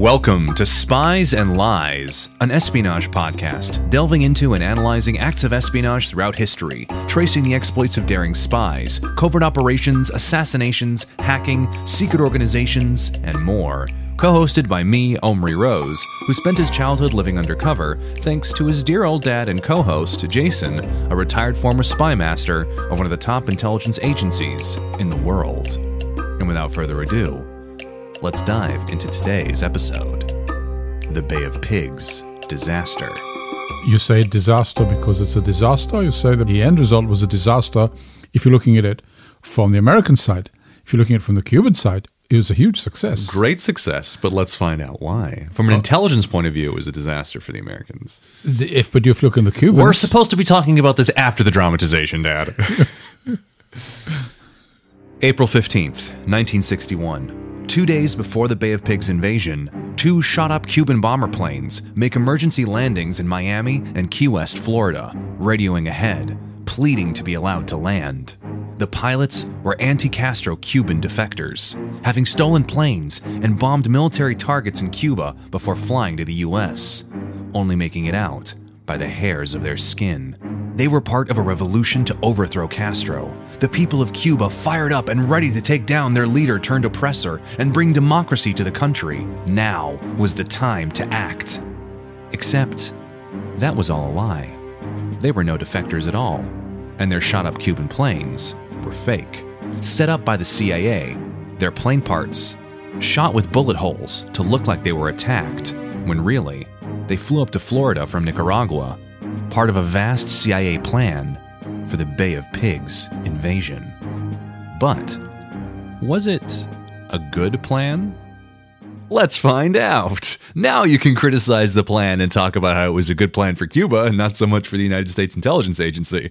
Welcome to Spies and Lies, an espionage podcast delving into and analyzing acts of espionage throughout history, tracing the exploits of daring spies, covert operations, assassinations, hacking, secret organizations, and more. Co hosted by me, Omri Rose, who spent his childhood living undercover thanks to his dear old dad and co host, Jason, a retired former spy master of one of the top intelligence agencies in the world. And without further ado, let's dive into today's episode The Bay of Pigs Disaster. You say disaster because it's a disaster. You say that the end result was a disaster if you're looking at it from the American side. If you're looking at it from the Cuban side, it was a huge success. Great success, but let's find out why. From an uh, intelligence point of view, it was a disaster for the Americans. The- if but if you look in the Cubans, We're supposed to be talking about this after the dramatization, Dad. April 15th, 1961. Two days before the Bay of Pigs invasion, two shot up Cuban bomber planes make emergency landings in Miami and Key West, Florida, radioing ahead, pleading to be allowed to land. The pilots were anti Castro Cuban defectors, having stolen planes and bombed military targets in Cuba before flying to the US, only making it out by the hairs of their skin. They were part of a revolution to overthrow Castro. The people of Cuba fired up and ready to take down their leader turned oppressor and bring democracy to the country. Now was the time to act. Except, that was all a lie. They were no defectors at all, and their shot up Cuban planes were fake. Set up by the CIA, their plane parts shot with bullet holes to look like they were attacked, when really, they flew up to Florida from Nicaragua, part of a vast CIA plan for the Bay of Pigs invasion. But was it a good plan? Let's find out. Now you can criticize the plan and talk about how it was a good plan for Cuba and not so much for the United States Intelligence Agency.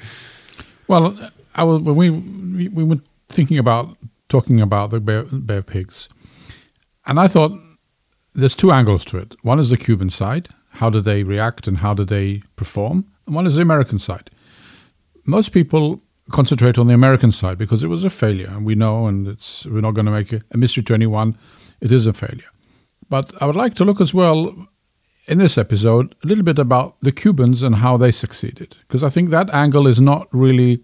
Well, I was when we we, we were thinking about talking about the bear, bear pigs, and I thought there's two angles to it. One is the Cuban side, how do they react and how do they perform, and one is the American side. Most people concentrate on the American side because it was a failure, and we know, and it's we're not going to make a, a mystery to anyone. It is a failure, but I would like to look as well in this episode a little bit about the Cubans and how they succeeded, because I think that angle is not really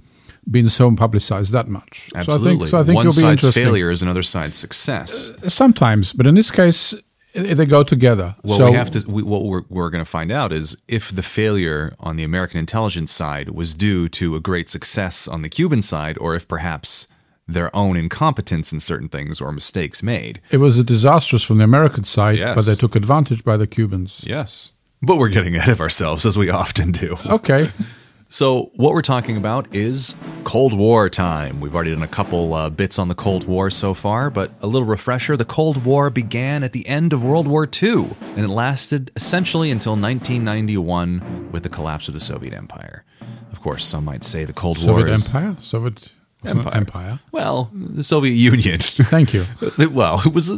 been so publicized that much. Absolutely. So I think, so I think One side's failure is another side's success. Uh, sometimes, but in this case, they go together. What so we have to, we, what we're, we're going to find out is if the failure on the American intelligence side was due to a great success on the Cuban side, or if perhaps their own incompetence in certain things or mistakes made. it was a disastrous from the American side, Yes. but they took advantage by the Cubans. Yes. But we're getting ahead of ourselves, as we often do. Okay. So, what we're talking about is Cold War time. We've already done a couple uh, bits on the Cold War so far, but a little refresher the Cold War began at the end of World War II, and it lasted essentially until 1991 with the collapse of the Soviet Empire. Of course, some might say the Cold Soviet War is. Empire? Soviet Empire. Empire. Well, the Soviet Union. Thank you. well, it was a,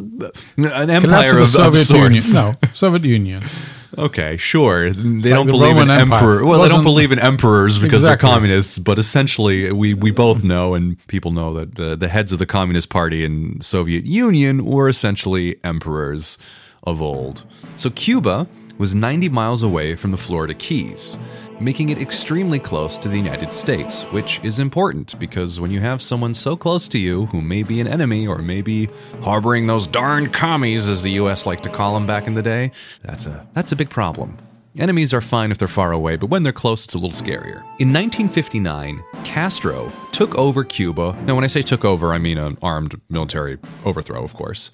an empire of of, the of Soviet Union. No, Soviet Union. Okay, sure. They like don't the believe in Empire. emperor. Well, they don't believe in emperors because Exactly. they're communists. But essentially, we we both know, and people know that uh, the heads of the Communist Party and Soviet Union were essentially emperors of old. So Cuba was 90 miles away from the Florida Keys. Making it extremely close to the United States, which is important because when you have someone so close to you who may be an enemy or may be harboring those darn commies, as the US liked to call them back in the day, that's a, that's a big problem. Enemies are fine if they're far away, but when they're close, it's a little scarier. In 1959, Castro took over Cuba. Now, when I say took over, I mean an armed military overthrow, of course.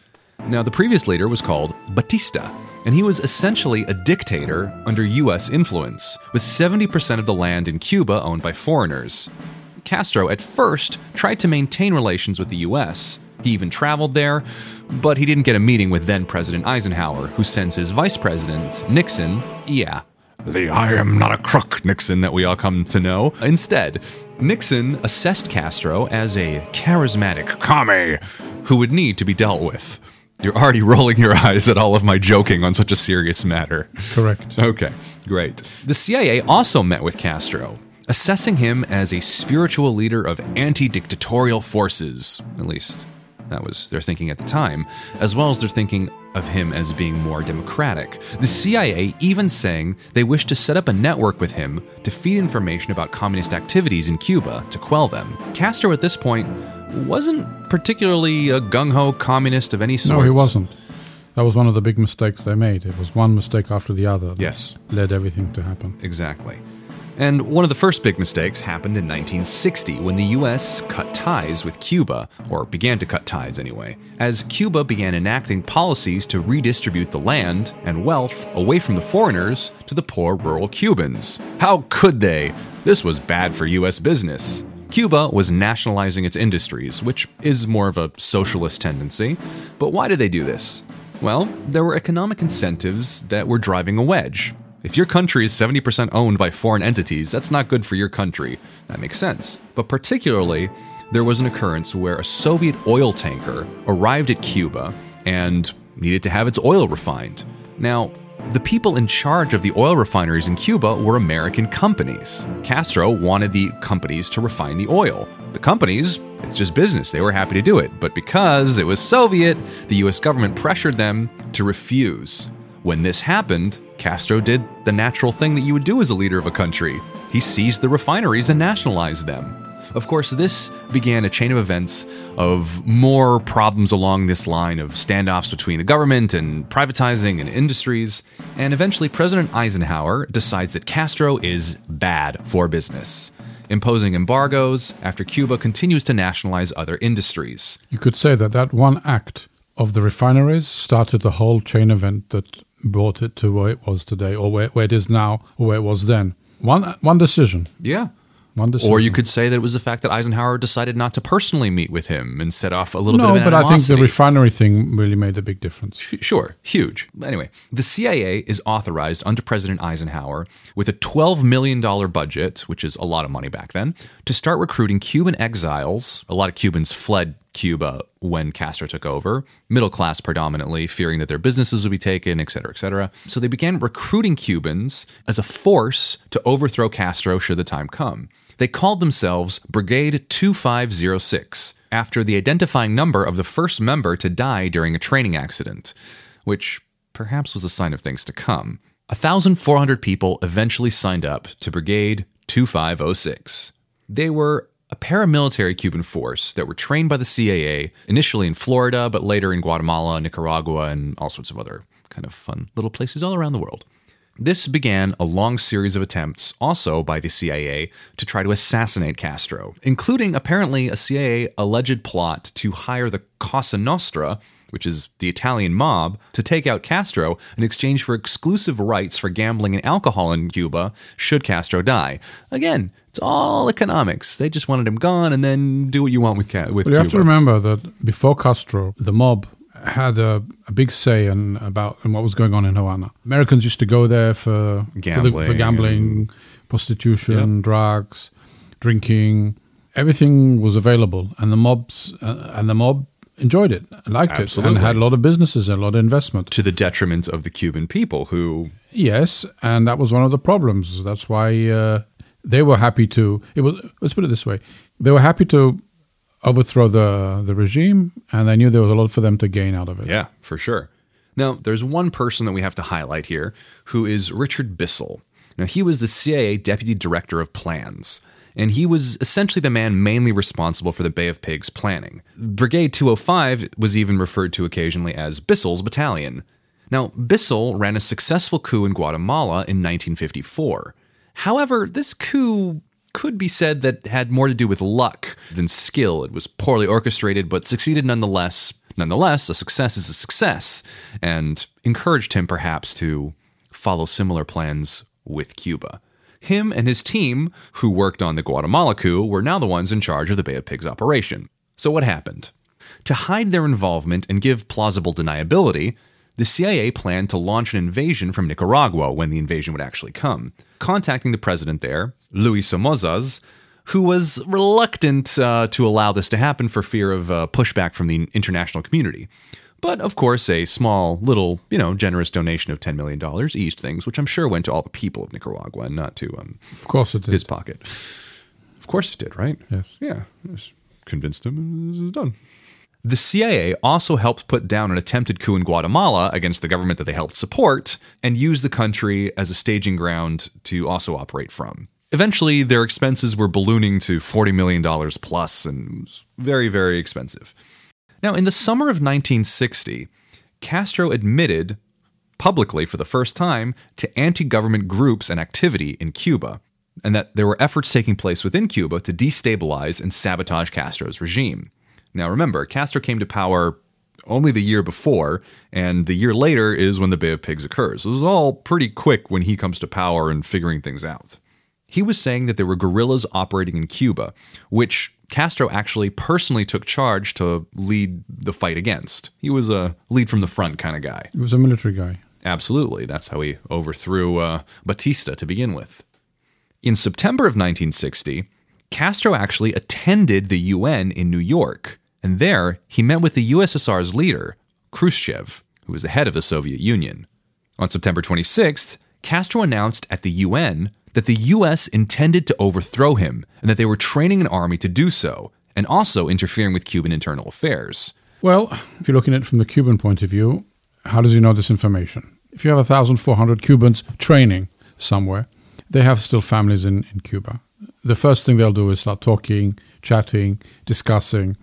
Now, the previous leader was called Batista, and he was essentially a dictator under US influence, with 70% of the land in Cuba owned by foreigners. Castro at first tried to maintain relations with the US. He even traveled there, but he didn't get a meeting with then President Eisenhower, who sends his vice president, Nixon, yeah, the I am not a crook Nixon that we all come to know. Instead, Nixon assessed Castro as a charismatic commie who would need to be dealt with. You're already rolling your eyes at all of my joking on such a serious matter. Correct. Okay, great. The CIA also met with Castro, assessing him as a spiritual leader of anti dictatorial forces, at least that was their thinking at the time, as well as their thinking of him as being more democratic. The CIA even saying they wished to set up a network with him to feed information about communist activities in Cuba to quell them. Castro at this point wasn't particularly a gung ho communist of any sort. No, he wasn't. That was one of the big mistakes they made. It was one mistake after the other that Yes. led everything to happen. Exactly. And one of the first big mistakes happened in 1960 when the US cut ties with Cuba, or began to cut ties anyway, as Cuba began enacting policies to redistribute the land and wealth away from the foreigners to the poor rural Cubans. How could they? This was bad for US business. Cuba was nationalizing its industries, which is more of a socialist tendency. But why did they do this? Well, there were economic incentives that were driving a wedge. If your country is 70% owned by foreign entities, that's not good for your country. That makes sense. But particularly, there was an occurrence where a Soviet oil tanker arrived at Cuba and needed to have its oil refined. Now, the people in charge of the oil refineries in Cuba were American companies. Castro wanted the companies to refine the oil. The companies, it's just business, they were happy to do it. But because it was Soviet, the US government pressured them to refuse. When this happened, Castro did the natural thing that you would do as a leader of a country he seized the refineries and nationalized them. Of course, this began a chain of events of more problems along this line of standoffs between the government and privatizing and industries. And eventually, President Eisenhower decides that Castro is bad for business, imposing embargoes after Cuba continues to nationalize other industries. You could say that that one act of the refineries started the whole chain event that brought it to where it was today, or where, where it is now, or where it was then. One one decision. Yeah. Or you could say that it was the fact that Eisenhower decided not to personally meet with him and set off a little bit no, of an but I think the refinery thing really made a big difference. Sure, huge. Anyway, the CIA is authorized under President Eisenhower with a $12 million budget, which is a lot of money back then, to start recruiting Cuban exiles. A lot of Cubans fled Cuba when Castro took over, middle class predominantly, fearing that their businesses would be taken, et cetera, et cetera. So they began recruiting Cubans as a force to overthrow Castro should the time come. They called themselves Brigade 2506 after the identifying number of the first member to die during a training accident, which perhaps was a sign of things to come. 1,400 people eventually signed up to Brigade 2506. They were a paramilitary Cuban force that were trained by the CIA, initially in Florida, but later in Guatemala, Nicaragua, and all sorts of other kind of fun little places all around the world. This began a long series of attempts, also by the CIA, to try to assassinate Castro, including apparently a CIA alleged plot to hire the Cosa Nostra, which is the Italian mob, to take out Castro in exchange for exclusive rights for gambling and alcohol in Cuba should Castro die. Again, it's all economics. They just wanted him gone and then do what you want with, Ca- with But you have to remember that before Castro, the mob had a, a big say in about in what was going on in Havana. Americans used to go there for for, the, for Gambling gambling, prostitution, drugs, drinking. Everything was available, and the mobs uh, and the mob enjoyed it, liked it, and had a lot of businesses and a lot of investment. to the detriment of the Cuban people who Yes, and that was one of the problems. That's why uh, they were happy to. It was. Let's put it this way: they were happy to overthrow the the regime, and they knew there was a lot for them to gain out of it. Yeah, for sure. Now, there's one person that we have to highlight here who is Richard Bissell. Now, he was the CIA Deputy Director of Plans, and he was essentially the man mainly responsible for the Bay of Pigs planning. Brigade 205 was even referred to occasionally as Bissell's Battalion. Now, Bissell ran a successful coup in Guatemala in 1954. However, this coup could be said that had more to do with luck than skill. It was poorly orchestrated, but succeeded nonetheless. Nonetheless, a success is a success, and encouraged him perhaps to follow similar plans with Cuba. Him and his team, who worked on the Guatemala coup, were now the ones in charge of the Bay of Pigs operation. So, what happened? To hide their involvement and give plausible deniability, the CIA planned to launch an invasion from Nicaragua when the invasion would actually come, contacting the president there, Luis Somozas, who was reluctant uh, to allow this to happen for fear of uh, pushback from the international community. But of course, a small, little, you know, generous donation of $10 million eased things, which I'm sure went to all the people of Nicaragua and not to um, Of course it did. his pocket. Of course it did, right? Yes. Yeah. Just convinced him and this is done. The CIA also helped put down an attempted coup in Guatemala against the government that they helped support and used the country as a staging ground to also operate from. Eventually, their expenses were ballooning to $40 million plus and very, very expensive. Now, in the summer of 1960, Castro admitted publicly for the first time to anti government groups and activity in Cuba, and that there were efforts taking place within Cuba to destabilize and sabotage Castro's regime. Now, remember, Castro came to power only the year before, and the year later is when the Bay of Pigs occurs. This is all pretty quick when he comes to power and figuring things out. He was saying that there were guerrillas operating in Cuba, which Castro actually personally took charge to lead the fight against. He was a lead from the front kind of guy. He was a military guy. Absolutely. That's how he overthrew uh, Batista to begin with. In September of 1960, Castro actually attended the UN in New York, and there he met with the USSR's leader, Khrushchev, who was the head of the Soviet Union. On September 26th, Castro announced at the UN that the US intended to overthrow him and that they were training an army to do so, and also interfering with Cuban internal affairs. Well, if you're looking at it from the Cuban point of view, how does he know this information? If you have 1,400 Cubans training somewhere, they have still families in, in Cuba. The first thing they'll do is start talking, chatting, discussing.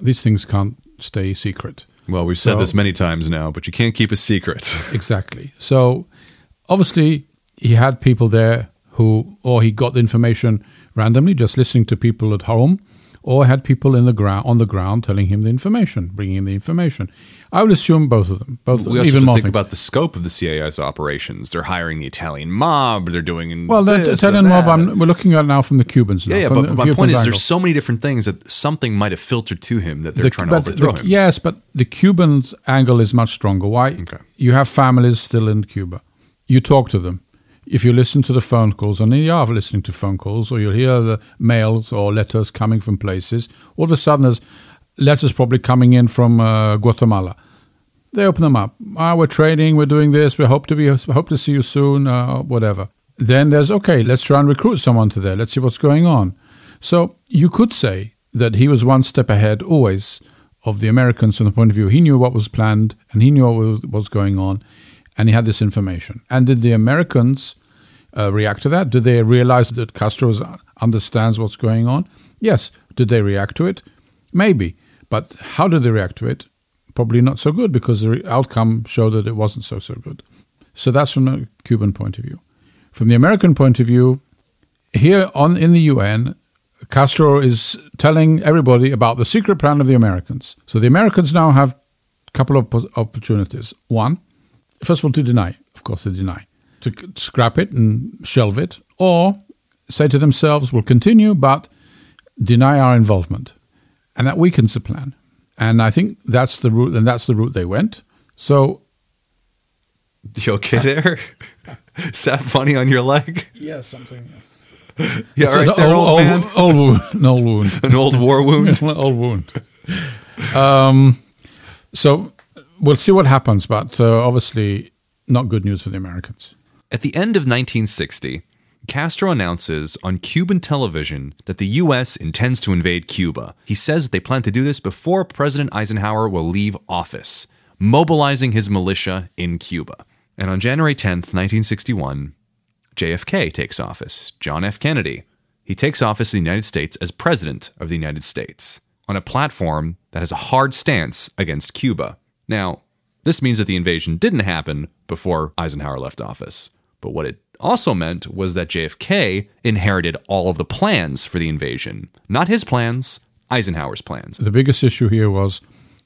These things can't stay secret. Well, we've said So- this many times now, but you can't keep a secret. Exactly. So obviously he had people there who, or he got the information randomly, just listening to people at home, or had people in the ground on the ground telling him the information, bringing him the information. I would assume both of them, both we also even have to more think things. about the scope of the CIA's operations. They're hiring the Italian mob. They're doing well, the Italian mob. I'm, we're looking at now from the Cubans. Now, yeah, yeah. But my point is, angle. there's so many different things that something might have filtered to him that they're The- trying to but overthrow the- him. Yes, but the Cubans' angle is much stronger. Why? Okay. You have families still in Cuba. You talk to them. If you listen to the phone calls, and you are listening to phone calls, or you'll hear the mails or letters coming from places, all of a sudden there's letters probably coming in from uh, Guatemala. They open them up. Ah, we're trading. We're doing this. We hope to be hope to see you soon. Uh, whatever. Then there's okay. Let's try and recruit someone to there. Let's see what's going on. So you could say that he was one step ahead always of the Americans from the point of view. He knew what was planned and he knew what was, going on, and he had this information. And did the Americans uh, react to that? Did they realize that Castro understands what's going on? Yes. Did they react to it? Maybe. But how did they react to it? Probably not so good because the outcome showed that it wasn't so so good. So that's from the Cuban point of view. From the American point of view, here on in the UN, Castro is telling everybody about the secret plan of the Americans. So the Americans now have a couple of opportunities. One, first of all, to deny. Of course, they deny. To scrap it and shelve it, or say to themselves, we'll continue, but deny our involvement. And that weakens the plan. And I think that's the route, and that's the route they went. So You okay there? Is that funny on your leg? yeah, something. Yeah, It's right an there, old, old, man. old, old wound. An old wound. An old war wound. old wound. Um, so we'll see what happens, but uh, obviously not good news for the Americans. At the end of 1960, Castro announces on Cuban television that the U.S. intends to invade Cuba. He says that they plan to do this before President Eisenhower will leave office, mobilizing his militia in Cuba. And on January 10th, 1961, JFK takes office, John F. Kennedy. He takes office in the United States as President of the United States on a platform that has a hard stance against Cuba. Now, this means that the invasion didn't happen before Eisenhower left office. But what it also meant was that JFK inherited all of the plans for the invasion. Not his plans, Eisenhower's plans. The biggest issue here was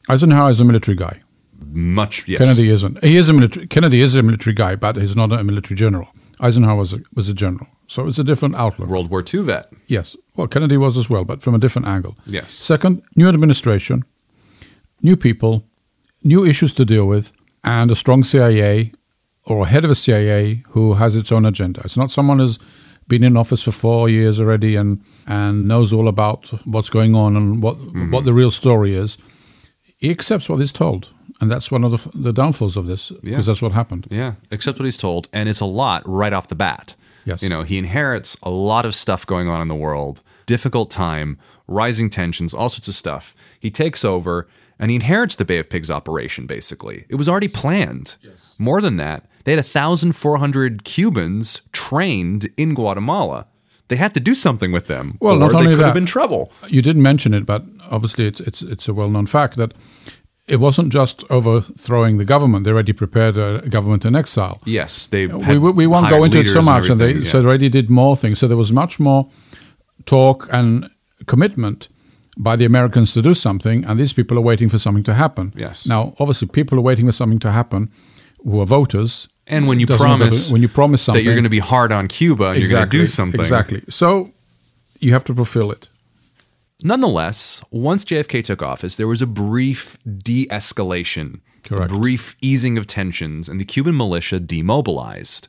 Eisenhower is a military guy. Much, yes. Kennedy isn't. He is a military. Kennedy is a military guy, but he's not a military general. Eisenhower was a, was a general, so it's a different outlook. World War II vet. Yes, well, Kennedy was as well, but from a different angle. Yes. Second, new administration, new people, new issues to deal with, and a strong CIA or head of a CIA who has its own agenda. It's not someone who's been in office for four years already and and knows all about what's going on and what mm-hmm. what the real story is. He accepts what he's told, and that's one of the, the downfalls of this because that's what happened. Yeah, accept what he's told, and it's a lot right off the bat. Yes. You know, he inherits a lot of stuff going on in the world, difficult time, rising tensions, all sorts of stuff. He takes over and he inherits the Bay of Pigs operation, basically. It was already planned. More than that, they had 1,400 Cubans trained in Guatemala. They had to do something with them. Well, or not they could that- have been trouble. You didn't mention it, but obviously it's it's it's a well known fact that it wasn't just overthrowing the government. They already prepared a government in exile. Yes, they. we, we, we won't go into it so leaders and much, and they everything, so they already did more things. So there was much more talk and commitment by the Americans to do something, and these people are waiting for something to happen. Yes. Now, obviously, people are waiting for something to happen who are voters. And when you Doesn't matter promise when you promise something that you're going to be hard on Cuba and you're going to do something, Exactly. So you have to fulfill it. Nonetheless, once JFK took office, there was a brief de escalation, a brief easing of tensions, and the Cuban militia demobilized.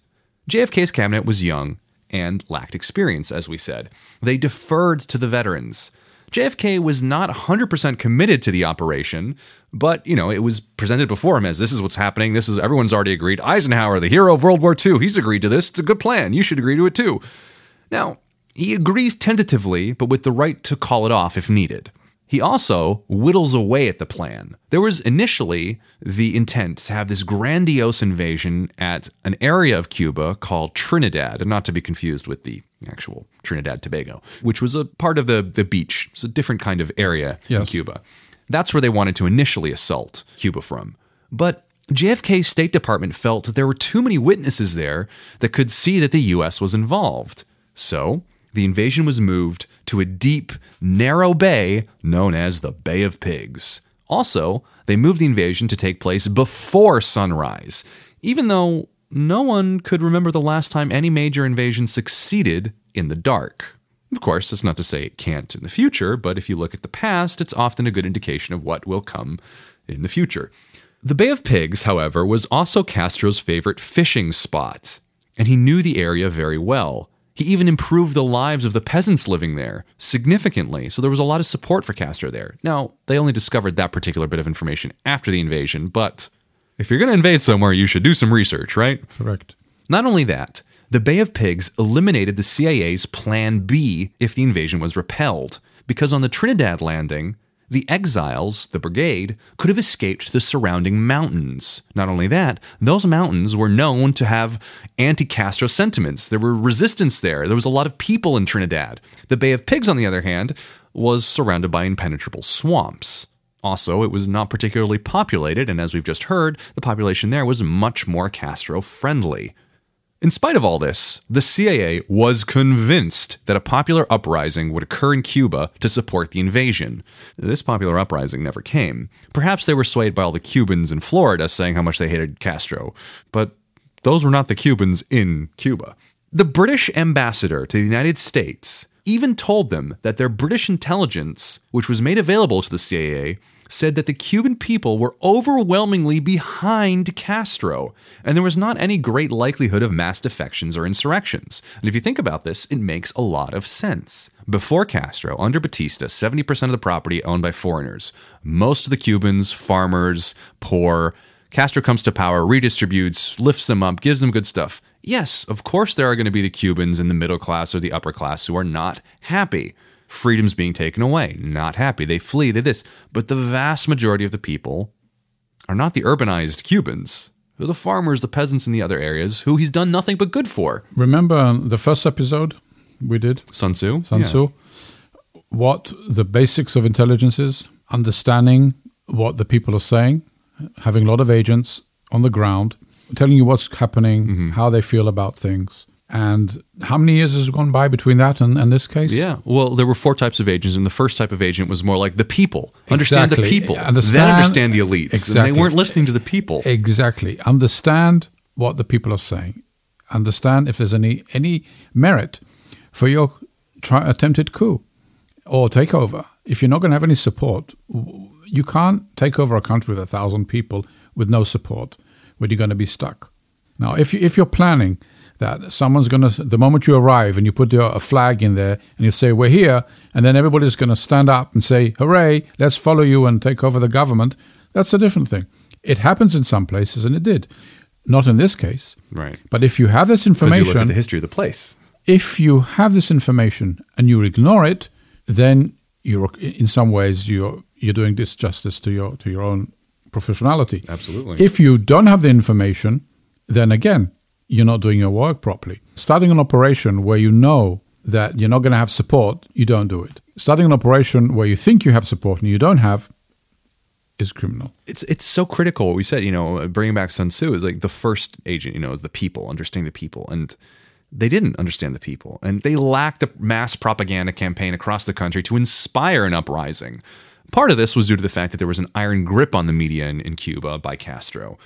JFK's cabinet was young and lacked experience, as we said. They deferred to the veterans. JFK was not 100% committed to the operation, but, you know, it was presented before him as this is what's happening. This is everyone's already agreed. Eisenhower, the hero of World War II, he's agreed to this. It's a good plan. You should agree to it too. Now, he agrees tentatively, but with the right to call it off if needed. He also whittles away at the plan. There was initially the intent to have this grandiose invasion at an area of Cuba called Trinidad, and not to be confused with the actual Trinidad Tobago, which was a part of the, the beach. It's a different kind of area in Cuba. That's where they wanted to initially assault Cuba from. But JFK's State Department felt that there were too many witnesses there that could see that the U.S. was involved. So the invasion was moved to a deep, narrow bay known as the Bay of Pigs. Also, they moved the invasion to take place before sunrise, even though no one could remember the last time any major invasion succeeded in the dark. Of course, that's not to say it can't in the future, but if you look at the past, it's often a good indication of what will come in the future. The Bay of Pigs, however, was also Castro's favorite fishing spot, and he knew the area very well. He even improved the lives of the peasants living there significantly, so there was a lot of support for Castro there. Now, they only discovered that particular bit of information after the invasion, but if you're going to invade somewhere, you should do some research, right? Correct. Not only that, the Bay of Pigs eliminated the CIA's Plan B if the invasion was repelled, because on the Trinidad landing, the exiles, the brigade, could have escaped the surrounding mountains. Not only that, those mountains were known to have anti Castro sentiments. There were resistance there. There was a lot of people in Trinidad. The Bay of Pigs, on the other hand, was surrounded by impenetrable swamps. Also, it was not particularly populated, and as we've just heard, the population there was much more Castro friendly. In spite of all this, the CIA was convinced that a popular uprising would occur in Cuba to support the invasion. This popular uprising never came. Perhaps they were swayed by all the Cubans in Florida saying how much they hated Castro, but those were not the Cubans in Cuba. The British ambassador to the United States even told them that their British intelligence, which was made available to the CIA, said that the Cuban people were overwhelmingly behind Castro, and there was not any great likelihood of mass defections or insurrections. And if you think about this, it makes a lot of sense. Before Castro, under Batista, 70% of the property owned by foreigners. Most of the Cubans, farmers, poor. Castro comes to power, redistributes, lifts them up, gives them good stuff. Yes, of course, there are going to be the Cubans in the middle class or the upper class who are not happy. Freedom's being taken away, not happy. They flee, they this. But the vast majority of the people are not the urbanized Cubans. Who are the farmers, the peasants in the other areas who he's done nothing but good for. Remember the first episode we did, Sun Tzu? Sun Yeah. What the basics of intelligence is, understanding what the people are saying, having a lot of agents on the ground, telling you what's happening, Mm-hmm. how they feel about things. And how many years has gone by between that and, and this case? Yeah. Well, there were four types of agents, and the first type of agent was more like the people. Understand the people. people. then Understand- understand the elites. And Exactly. they weren't listening to the people. Exactly. Understand what the people are saying. Understand if there's any any merit for your try, attempted coup or takeover. If you're not going to have any support, you can't take over a country with a thousand people with no support, where you're going to be stuck. Now, if you if you're planning that someone's going to, the moment you arrive and you put a flag in there and you say we're here, and then everybody's going to stand up and say hooray, let's follow you and take over the government, that's a different thing. It happens in some places, and it did. Not in this case. Right. But if you have this Because you look at information, the history of the place. if you have this information and you ignore it, then you're in some ways you're you're doing disjustice to your to your own professionality. Absolutely. If you don't have the information, then again, you're not doing your work properly. Starting an operation where you know that you're not going to have support, you don't do it. Starting an operation where you think you have support and you don't have is criminal. it's it's so critical what we said you know uh, bringing back sun tzu is like the first agent you know is the people understanding the people and they didn't understand the people and they lacked a mass propaganda campaign across the country to inspire an uprising part of this was due to the fact that there was an iron grip on the media in, in cuba by castro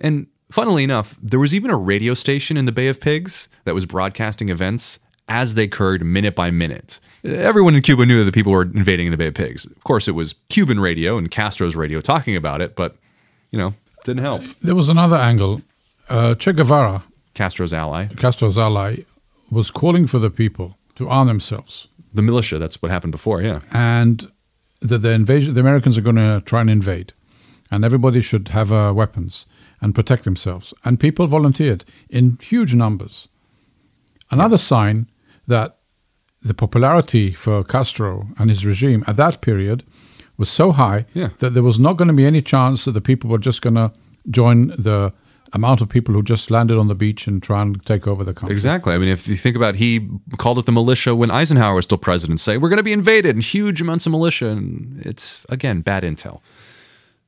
and funnily enough there was even a radio station in the bay of pigs that was broadcasting events as they occurred minute by minute. Everyone in Cuba knew that the people were invading the Bay of Pigs. Of course, it was Cuban radio and Castro's radio talking about it, but, you know, didn't help. There was another angle. Uh, che Guevara, Castro's ally, Castro's ally, was calling for the people to arm themselves. the militia, that's what happened before, yeah. and that the invasion, the Americans are going to try and invade, and everybody should have uh, weapons and protect themselves. And people volunteered in huge numbers. Another sign that the popularity for Castro and his regime at that period was so high Yeah. that there was not going to be any chance that the people were just going to join the amount of people who just landed on the beach and try and take over the country. Exactly. I mean, if you think about, he called it the militia when Eisenhower was still president. Say we're going to be invaded, and huge amounts of militia, and it's again bad intel.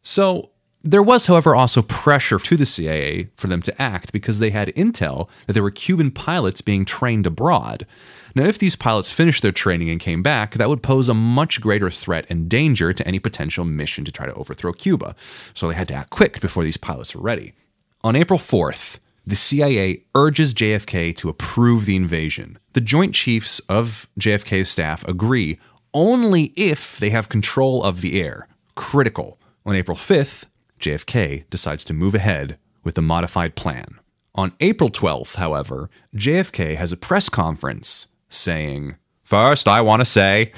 So there was, however, also pressure to the CIA for them to act because they had intel that there were Cuban pilots being trained abroad. Now, if these pilots finished their training and came back, that would pose a much greater threat and danger to any potential mission to try to overthrow Cuba. So they had to act quick before these pilots were ready. On April 4th, the CIA urges JFK to approve the invasion. The Joint Chiefs of JFK's staff agree only if they have control of the air. Critical. On April 5th, JFK decides to move ahead with a modified plan. On April 12th, however, JFK has a press conference saying, First, I want to say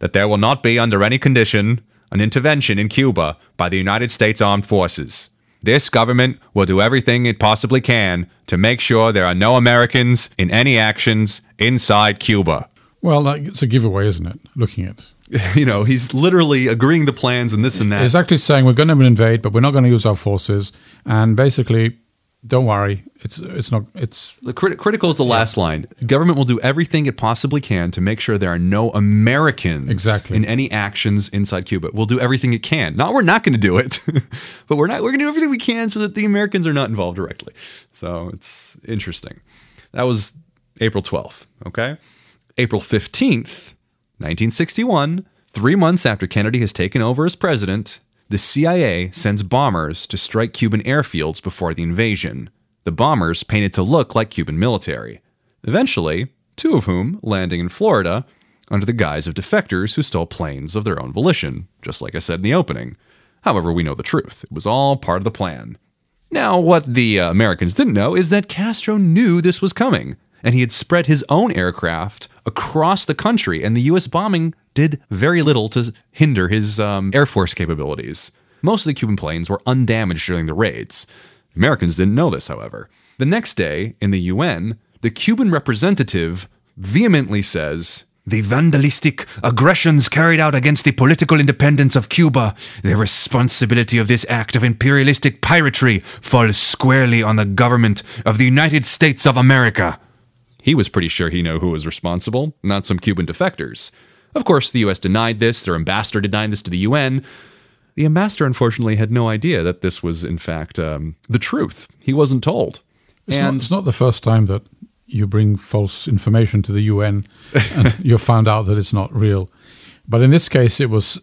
that there will not be, under any condition, an intervention in Cuba by the United States Armed Forces. This government will do everything it possibly can to make sure there are no Americans in any actions inside Cuba. Well, it's a giveaway, isn't it? Looking at You know, he's literally agreeing the plans and this and that. It's actually saying we're going to invade, but we're not going to use our forces. And basically, don't worry, it's it's not it's The crit- critical is the last line. Government will do everything it possibly can to make sure there are no Americans Exactly. in any actions inside Cuba. We'll do everything it can. Not we're not going to do it, but we're not. We're going to do everything we can so that the Americans are not involved directly. So it's interesting. That was April twelfth. Okay, April fifteenth, nineteen sixty-one. Three months after Kennedy has taken over as president, the CIA sends bombers to strike Cuban airfields before the invasion. The bombers painted to look like Cuban military. Eventually, two of whom landing in Florida under the guise of defectors who stole planes of their own volition, just like I said in the opening. However, we know the truth. It was all part of the plan. Now, what the uh, Americans didn't know is that Castro knew this was coming, and he had spread his own aircraft across the country, and the U.S. bombing did very little to hinder his um, Air Force capabilities. Most of the Cuban planes were undamaged during the raids. Americans didn't know this, however. The next day, in the UN, the Cuban representative vehemently says, The vandalistic aggressions carried out against the political independence of Cuba, the responsibility of this act of imperialistic piratery falls squarely on the government of the United States of America. He was pretty sure he knew who was responsible, not some Cuban defectors. Of course, the US denied this, their ambassador denied this to the UN. The ambassador, unfortunately, had no idea that this was, in fact, um, the truth. He wasn't told. It's, not, it's not the first time that you bring false information to the UN and you're found out that it's not real. But in this case, it was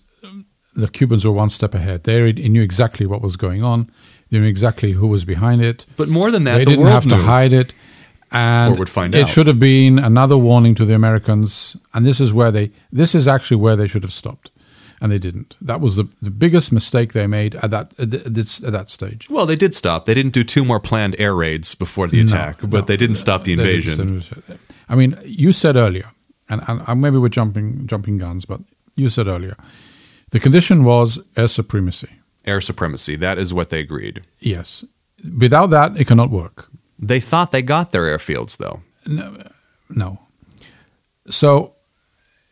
the Cubans were one step ahead. They knew exactly what was going on. They knew exactly who was behind it. But more than that, they the didn't have to hide it. And Or would find it out. should have been another warning to the Americans. And this is where they. This is actually where they should have stopped, and they didn't. That was the the biggest mistake they made at that at, this, at that stage. Well, they did stop. They didn't do two more planned air raids before the attack, No, but no, they didn't stop the invasion. I mean, you said earlier, and, and, and maybe we're jumping jumping guns, but you said earlier, the condition was air supremacy. Air supremacy, that is what they agreed. Yes, without that, it cannot work. They thought they got their airfields, though. No. no. So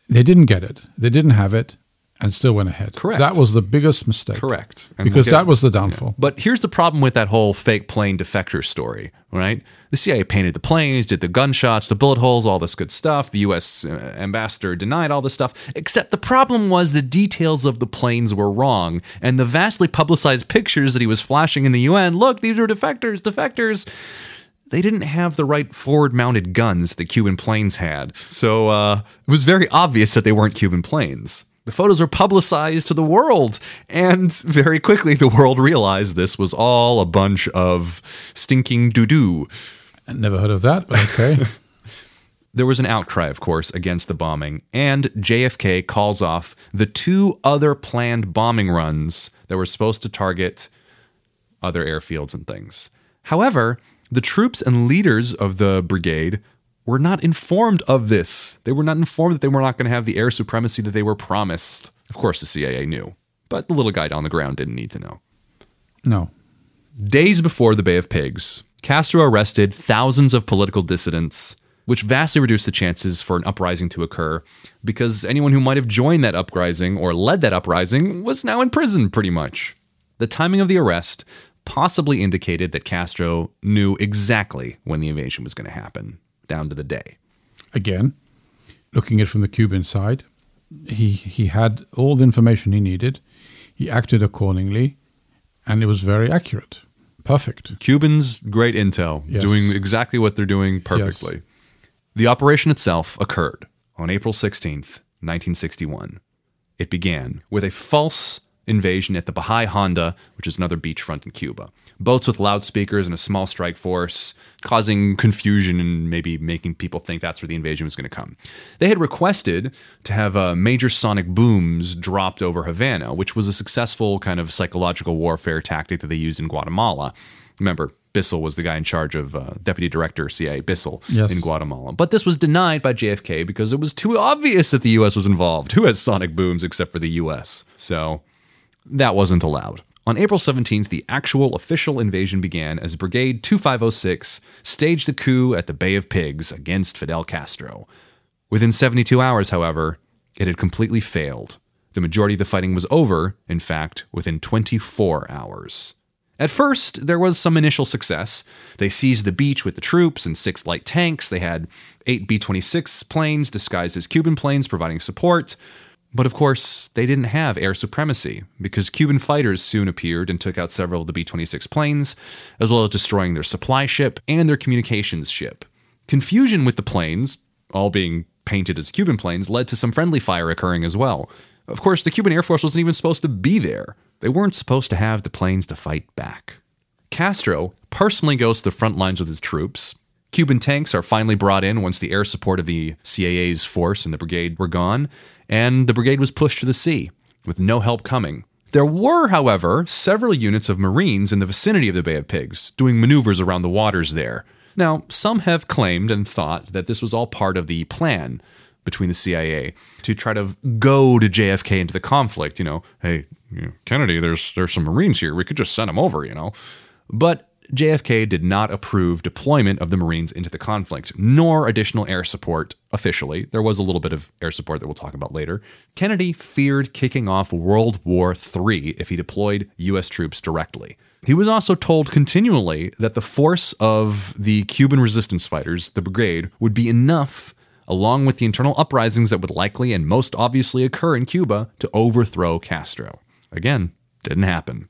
they didn't get it. They didn't have it, and still went ahead. Correct. That was the biggest mistake. Correct. And because we'll get- that was the downfall. But here's the problem with that whole fake plane defector story, right? The CIA painted the planes, did the gunshots, the bullet holes, all this good stuff. The U.S. uh, ambassador denied all this stuff. Except the problem was the details of the planes were wrong, and the vastly publicized pictures that he was flashing in the UN. Look, these are defectors, defectors. They didn't have the right forward-mounted guns that the Cuban planes had, so uh, it was very obvious that they weren't Cuban planes. The photos were publicized to the world, and very quickly the world realized this was all a bunch of stinking doo doo. Never heard of that, but okay. There was an outcry, of course, against the bombing, and JFK calls off the two other planned bombing runs that were supposed to target other airfields and things. However, the troops and leaders of the brigade were not informed of this. They were not informed that they were not going to have the air supremacy that they were promised. Of course, the CIA knew, but the little guy on the ground didn't need to know. no. Days before the Bay of Pigs, Castro arrested thousands of political dissidents, which vastly reduced the chances for an uprising to occur because anyone who might have joined that uprising or led that uprising was now in prison, pretty much. The timing of the arrest possibly indicated that Castro knew exactly when the invasion was going to happen, down to the day. Again, looking at it from the Cuban side, he he had all the information he needed. He acted accordingly, and it was very accurate, perfect. Cubans, great intel, Yes. doing exactly what they're doing perfectly. The operation itself occurred on April 16th, 1961. It began with a false invasion at the Bahía Honda, which is another beachfront in Cuba. Boats with loudspeakers and a small strike force, causing confusion and maybe making people think that's where the invasion was going to come. They had requested to have uh, major sonic booms dropped over Havana, which was a successful kind of psychological warfare tactic that they used in Guatemala. Remember, Bissell was the guy in charge of uh, Deputy Director CIA Bissell Yes. in Guatemala. But this was denied by JFK because it was too obvious that the U.S. was involved. Who has sonic booms except for the U.S.? So that wasn't allowed. On April 17th, the actual official invasion began as Brigade 2506 staged the coup at the Bay of Pigs against Fidel Castro. Within 72 hours, however, it had completely failed. The majority of the fighting was over, in fact, within 24 hours. At first, there was some initial success. They seized the beach with the troops and six light tanks. They had eight B 26 planes disguised as Cuban planes providing support. But of course, they didn't have air supremacy because Cuban fighters soon appeared and took out several of the B 26 planes, as well as destroying their supply ship and their communications ship. Confusion with the planes, all being painted as Cuban planes, led to some friendly fire occurring as well. Of course, the Cuban Air Force wasn't even supposed to be there. They weren't supposed to have the planes to fight back. Castro personally goes to the front lines with his troops. Cuban tanks are finally brought in once the air support of the CAA's force and the brigade were gone, and the brigade was pushed to the sea, with no help coming. There were, however, several units of Marines in the vicinity of the Bay of Pigs, doing maneuvers around the waters there. Now, some have claimed and thought that this was all part of the plan between the CIA to try to goad JFK into the conflict. You know, hey, Kennedy, there's there's some Marines here. We could just send them over. You know, but JFK did not approve deployment of the Marines into the conflict, nor additional air support officially. There was a little bit of air support that we'll talk about later. Kennedy feared kicking off World War III if he deployed U.S. troops directly. He was also told continually that the force of the Cuban resistance fighters, the brigade, would be enough, along with the internal uprisings that would likely and most obviously occur in Cuba, to overthrow Castro. Again, didn't happen.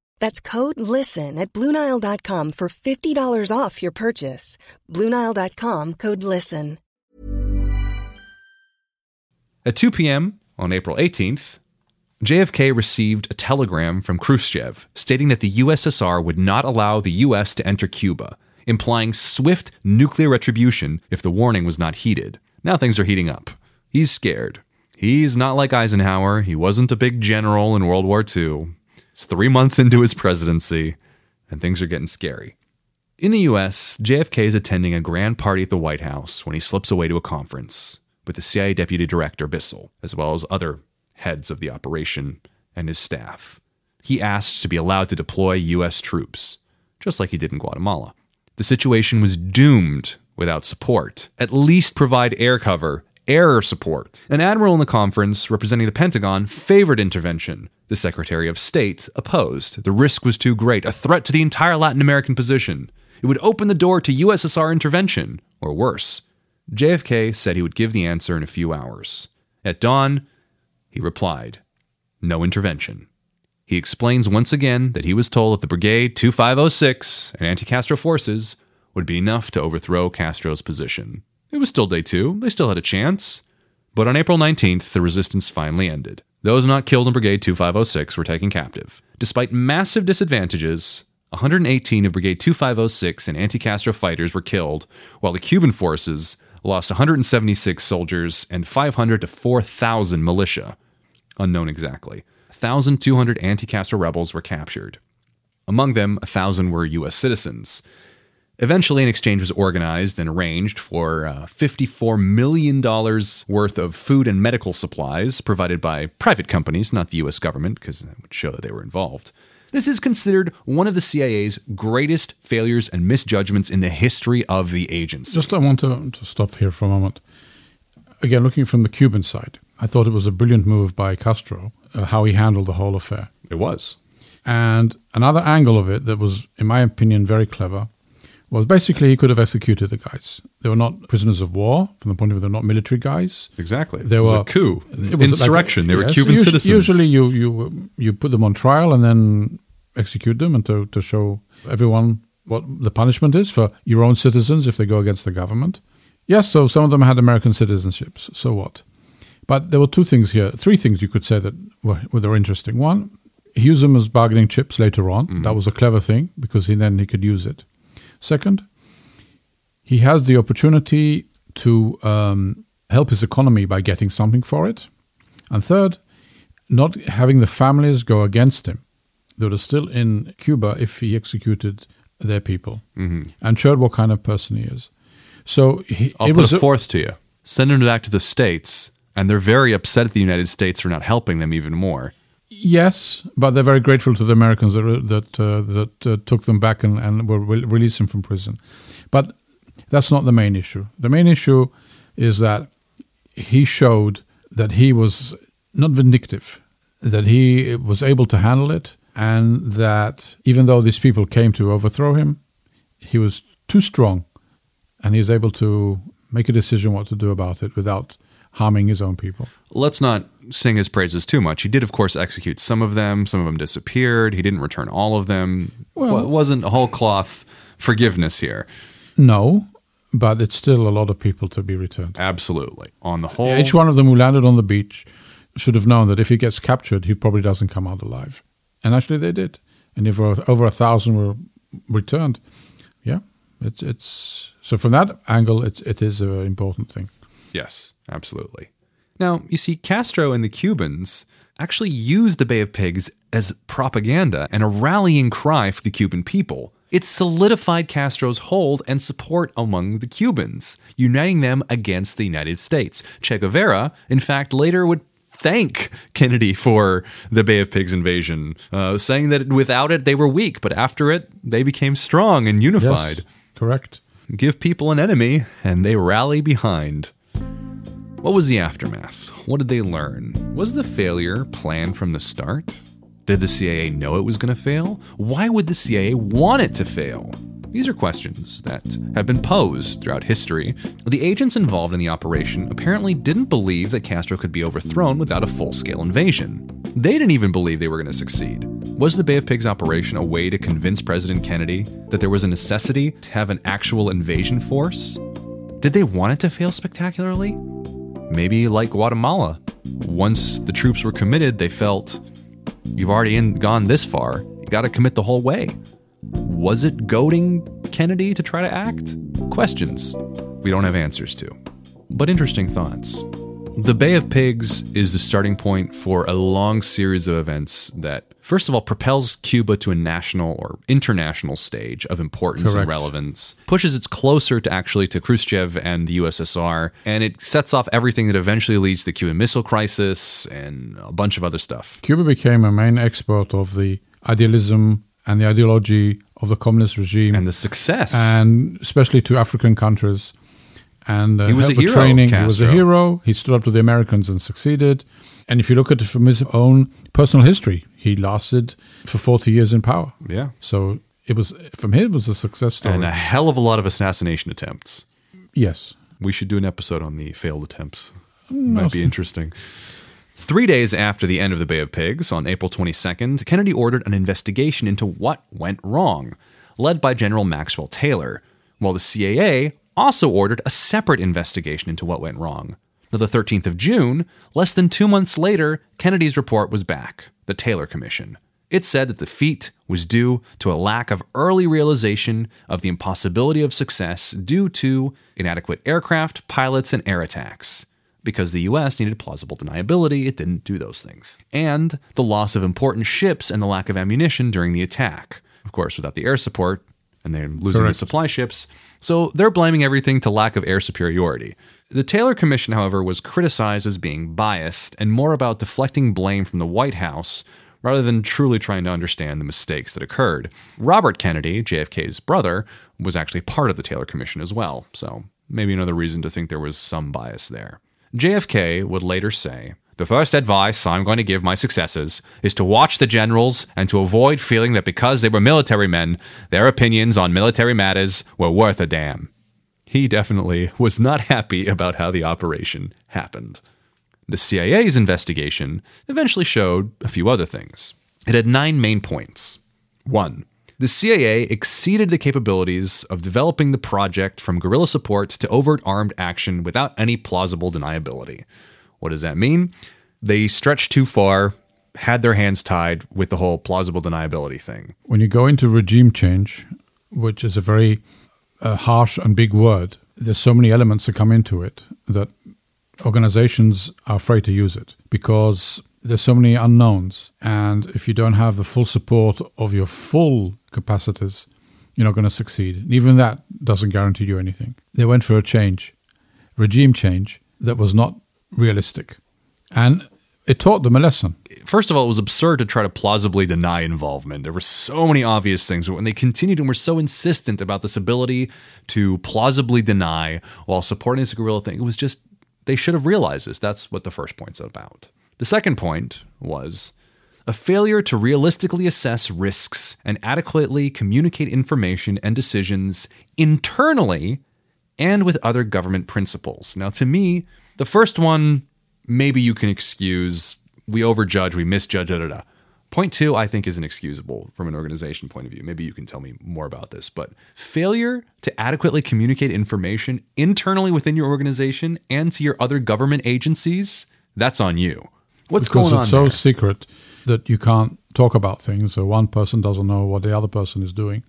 That's code LISTEN at Bluenile.com for $50 off your purchase. Bluenile.com code LISTEN. At 2 p.m. on April 18th, JFK received a telegram from Khrushchev stating that the USSR would not allow the US to enter Cuba, implying swift nuclear retribution if the warning was not heeded. Now things are heating up. He's scared. He's not like Eisenhower. He wasn't a big general in World War II. It's three months into his presidency, and things are getting scary. In the US, JFK is attending a grand party at the White House when he slips away to a conference with the CIA Deputy Director Bissell, as well as other heads of the operation and his staff. He asks to be allowed to deploy US troops, just like he did in Guatemala. The situation was doomed without support. At least provide air cover, air support. An admiral in the conference representing the Pentagon favored intervention. The Secretary of State opposed. The risk was too great, a threat to the entire Latin American position. It would open the door to USSR intervention, or worse. JFK said he would give the answer in a few hours. At dawn, he replied, No intervention. He explains once again that he was told that the Brigade 2506 and anti Castro forces would be enough to overthrow Castro's position. It was still day two, they still had a chance. But on April 19th, the resistance finally ended. Those not killed in Brigade 2506 were taken captive. Despite massive disadvantages, 118 of Brigade 2506 and anti Castro fighters were killed, while the Cuban forces lost 176 soldiers and 500 to 4,000 militia. Unknown exactly. 1,200 anti Castro rebels were captured. Among them, 1,000 were U.S. citizens. Eventually, an exchange was organized and arranged for uh, $54 million worth of food and medical supplies provided by private companies, not the U.S. government, because that would show that they were involved. This is considered one of the CIA's greatest failures and misjudgments in the history of the agency. Just I want to, to stop here for a moment. Again, looking from the Cuban side, I thought it was a brilliant move by Castro, uh, how he handled the whole affair. It was. And another angle of it that was, in my opinion, very clever was basically he could have executed the guys. They were not prisoners of war from the point of view they're not military guys. Exactly. They it was were a coup, it was insurrection. Like, they were yes, Cuban usually, citizens. Usually, you you you put them on trial and then execute them, and to to show everyone what the punishment is for your own citizens if they go against the government. Yes, so some of them had American citizenships. So what? But there were two things here, three things you could say that were, were interesting. One, he used them as bargaining chips later on. Mm-hmm. That was a clever thing because he then he could use it. Second, he has the opportunity to um, help his economy by getting something for it. And third, not having the families go against him that are still in Cuba if he executed their people and showed what kind of person he is. So he, I'll it put was a fourth to you. Send him back to the States, and they're very upset at the United States for not helping them even more. Yes, but they're very grateful to the Americans that that uh, that uh, took them back and, and were re- released them from prison. But that's not the main issue. The main issue is that he showed that he was not vindictive, that he was able to handle it, and that even though these people came to overthrow him, he was too strong, and he was able to make a decision what to do about it without harming his own people. Let's not sing his praises too much. He did, of course, execute some of them. Some of them disappeared. He didn't return all of them. Well- Well, it wasn't whole cloth forgiveness here. No, but it's still a lot of people to be returned. Absolutely. On the whole, Each one of them who landed on the beach should have known that if he gets captured, he probably doesn't come out alive. And actually, they did. And if over a thousand were returned, yeah, it's it's so from that angle, it's it is an important thing. Yes, absolutely. Now, you see, Castro and the Cubans actually used the Bay of Pigs as propaganda and a rallying cry for the Cuban people. It solidified Castro's hold and support among the Cubans, uniting them against the United States. Che Guevara, in fact, later would thank Kennedy for the Bay of Pigs invasion, uh, saying that without it they were weak, but after it they became strong and unified. Yes, correct. Give people an enemy, and they rally behind. What was the aftermath? What did they learn? Was the failure planned from the start? Did the CIA know it was going to fail? Why would the CIA want it to fail? These are questions that have been posed throughout history. The agents involved in the operation apparently didn't believe that Castro could be overthrown without a full scale invasion. They didn't even believe they were going to succeed. Was the Bay of Pigs operation a way to convince President Kennedy that there was a necessity to have an actual invasion force? Did they want it to fail spectacularly? Maybe like Guatemala. Once the troops were committed, they felt, you've already in, gone this far, you got to commit the whole way. Was it goading Kennedy to try to act? Questions we don't have answers to. But interesting thoughts. The Bay of Pigs is the starting point for a long series of events that, first of all, propels Cuba to a national or international stage of importance and relevance, pushes it closer to actually to Khrushchev and the USSR, and it sets off everything that eventually leads to the Cuban Missile Crisis and a bunch of other stuff. Cuba became a main export of the idealism and the ideology of the communist regime, And the success. and especially to African countries. And uh, He was a hero, training. He was a hero. He stood up to the Americans and succeeded. And if you look at it from his own personal history, he lasted for 40 years in power. yeah. So it was from him it was a success story. And a hell of a lot of assassination attempts. yes. We should do an episode on the failed attempts. Mm, Might be interesting. Three days after the end of the Bay of Pigs, on April 22nd, Kennedy ordered an investigation into what went wrong, led by General Maxwell Taylor, while the CIA also ordered a separate investigation into what went wrong. Now, the 13th of June, less than two months later, Kennedy's report was back the Taylor Commission. It said that the feat was due to a lack of early realization of the impossibility of success due to inadequate aircraft, pilots, and air attacks. Because the US needed plausible deniability, it didn't do those things. And the loss of important ships and the lack of ammunition during the attack. Of course, without the air support, and they're losing the supply ships. So they're blaming everything to lack of air superiority. The Taylor Commission, however, was criticized as being biased and more about deflecting blame from the White House rather than truly trying to understand the mistakes that occurred. Robert Kennedy, JFK's brother, was actually part of the Taylor Commission as well, so maybe another reason to think there was some bias there. JFK would later say, The first advice I'm going to give my successors is to watch the generals and to avoid feeling that because they were military men, their opinions on military matters were worth a damn. He definitely was not happy about how the operation happened. The CIA's investigation eventually showed a few other things. It had nine main points. One, the CIA exceeded the capabilities of developing the project from guerrilla support to overt armed action without any plausible deniability. What does that mean? They stretched too far, had their hands tied with the whole plausible deniability thing. When you go into regime change, which is a very uh, harsh and big word, there's so many elements that come into it that organizations are afraid to use it because there's so many unknowns, and if you don't have the full support of your full capacities, you're not going to succeed. And even that doesn't guarantee you anything. They went for a change, regime change that was not realistic, and it taught them a lesson. First of all, it was absurd to try to plausibly deny involvement. There were so many obvious things, but when they continued and were so insistent about this ability to plausibly deny while supporting this guerrilla thing, it was just they should have realized this. That's what the first point's about. The second point was a failure to realistically assess risks and adequately communicate information and decisions internally and with other government principles. Now, to me, the first one, maybe you can excuse. We overjudge, we misjudge, da da da. Point two, I think, is inexcusable from an organization point of view. Maybe you can tell me more about this, but failure to adequately communicate information internally within your organization and to your other government agencies, that's on you. What's because going on? Because it's so there? secret that you can't talk about things. So one person doesn't know what the other person is doing.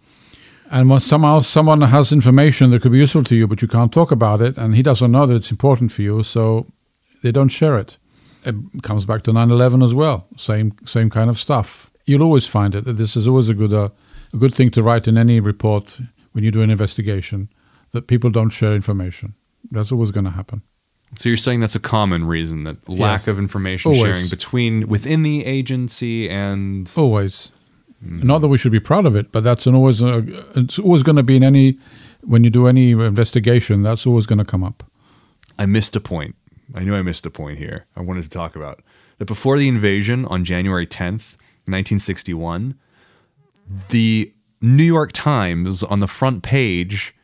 And when somehow someone has information that could be useful to you, but you can't talk about it, and he doesn't know that it's important for you, so they don't share it. It comes back to 9/11 as well. Same same kind of stuff. You'll always find it. that This is always a good uh, a good thing to write in any report when you do an investigation that people don't share information. That's always going to happen. So you're saying that's a common reason that lack Yes. of information Always. sharing between within the agency and Always. Not that we should be proud of it, but that's an always a, it's always going to be in any when you do any investigation. That's always going to come up. I missed a point. I knew I missed a point here. I wanted to talk about that before the invasion on January 10th, 1961, the New York Times on the front page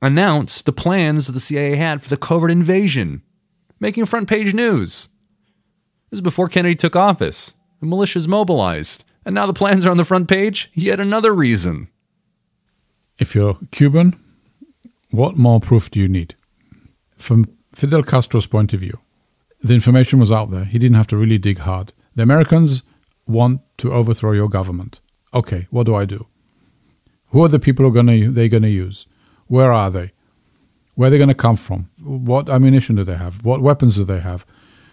announced the plans that the CIA had for the covert invasion, making front page news. This is before Kennedy took office. The militia's mobilized. And now the plans are on the front page. Yet another reason. If you're Cuban, what more proof do you need? From Fidel Castro's point of view, the information was out there. He didn't have to really dig hard. The Americans want to overthrow your government. Okay, what do I do? Who are the people who are gonna they're gonna use? Where are they? Where are they gonna come from? What ammunition do they have? What weapons do they have?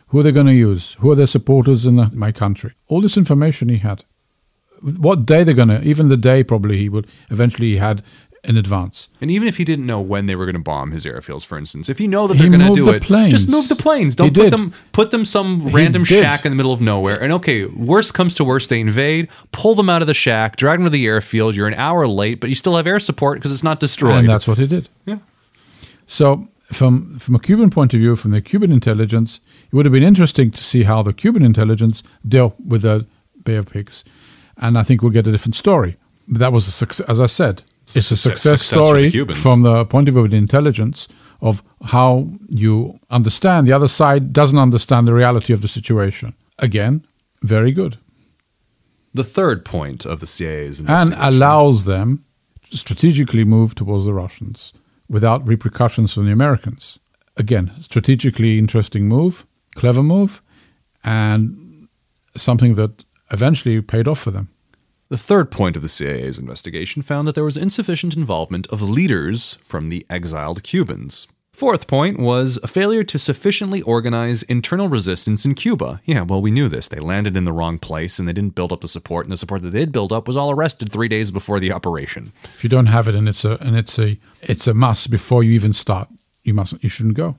Who are they going to use? Who are their supporters in the, my country? All this information he had. What day they're going to, even the day probably he would, eventually he had in advance. And even if he didn't know when they were going to bomb his airfields, for instance, if you know that they're going to do the it, planes. just move the planes. Don't put did. them put them some He random did. shack in the middle of nowhere. And okay, worst comes to worst, they invade, pull them out of the shack, drag them to the airfield. You're an hour late, but you still have air support because it's not destroyed. And that's what he did. Yeah. So, from from a Cuban point of view, from the Cuban intelligence, it would have been interesting to see how the Cuban intelligence dealt with the Bay of Pigs, and I think we'll get a different story. But that was a success, as I said. It's a success- success, for the story from the point of view of the intelligence of how you understand the other side doesn't understand the reality of the situation. Again, very good, the third point of the CIA's and allows them to strategically move towards the Russians without repercussions on the Americans. Again, strategically interesting move, clever move, and something that eventually paid off for them. The third point of the CIA's investigation found that there was insufficient involvement of leaders from the exiled Cubans. Fourth point was a failure to sufficiently organize internal resistance in Cuba. Yeah, well, we knew this. They landed in the wrong place and they didn't build up the support, and the support that they did build up was all arrested three days before the operation. If you don't have it and it's a and it's a it's a must before you even start, you mustn't you shouldn't go.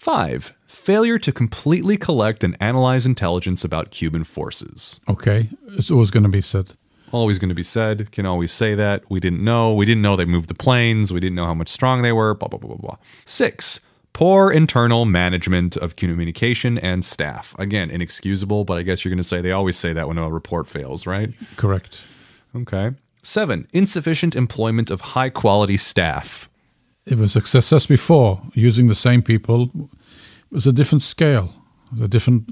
Five, failure to completely collect and analyze intelligence about Cuban forces. Okay, it's always going to be said. Always going to be said. Can always say that. We didn't know. We didn't know they moved the planes. We didn't know how much strong they were. Blah, blah, blah, blah, blah. Six, poor internal management of communication and staff. Again, inexcusable, but I guess you're going to say they always say that when a report fails, right? Correct. Okay. Seven, insufficient employment of high quality staff. It was a success before using the same people. It was a different scale, a different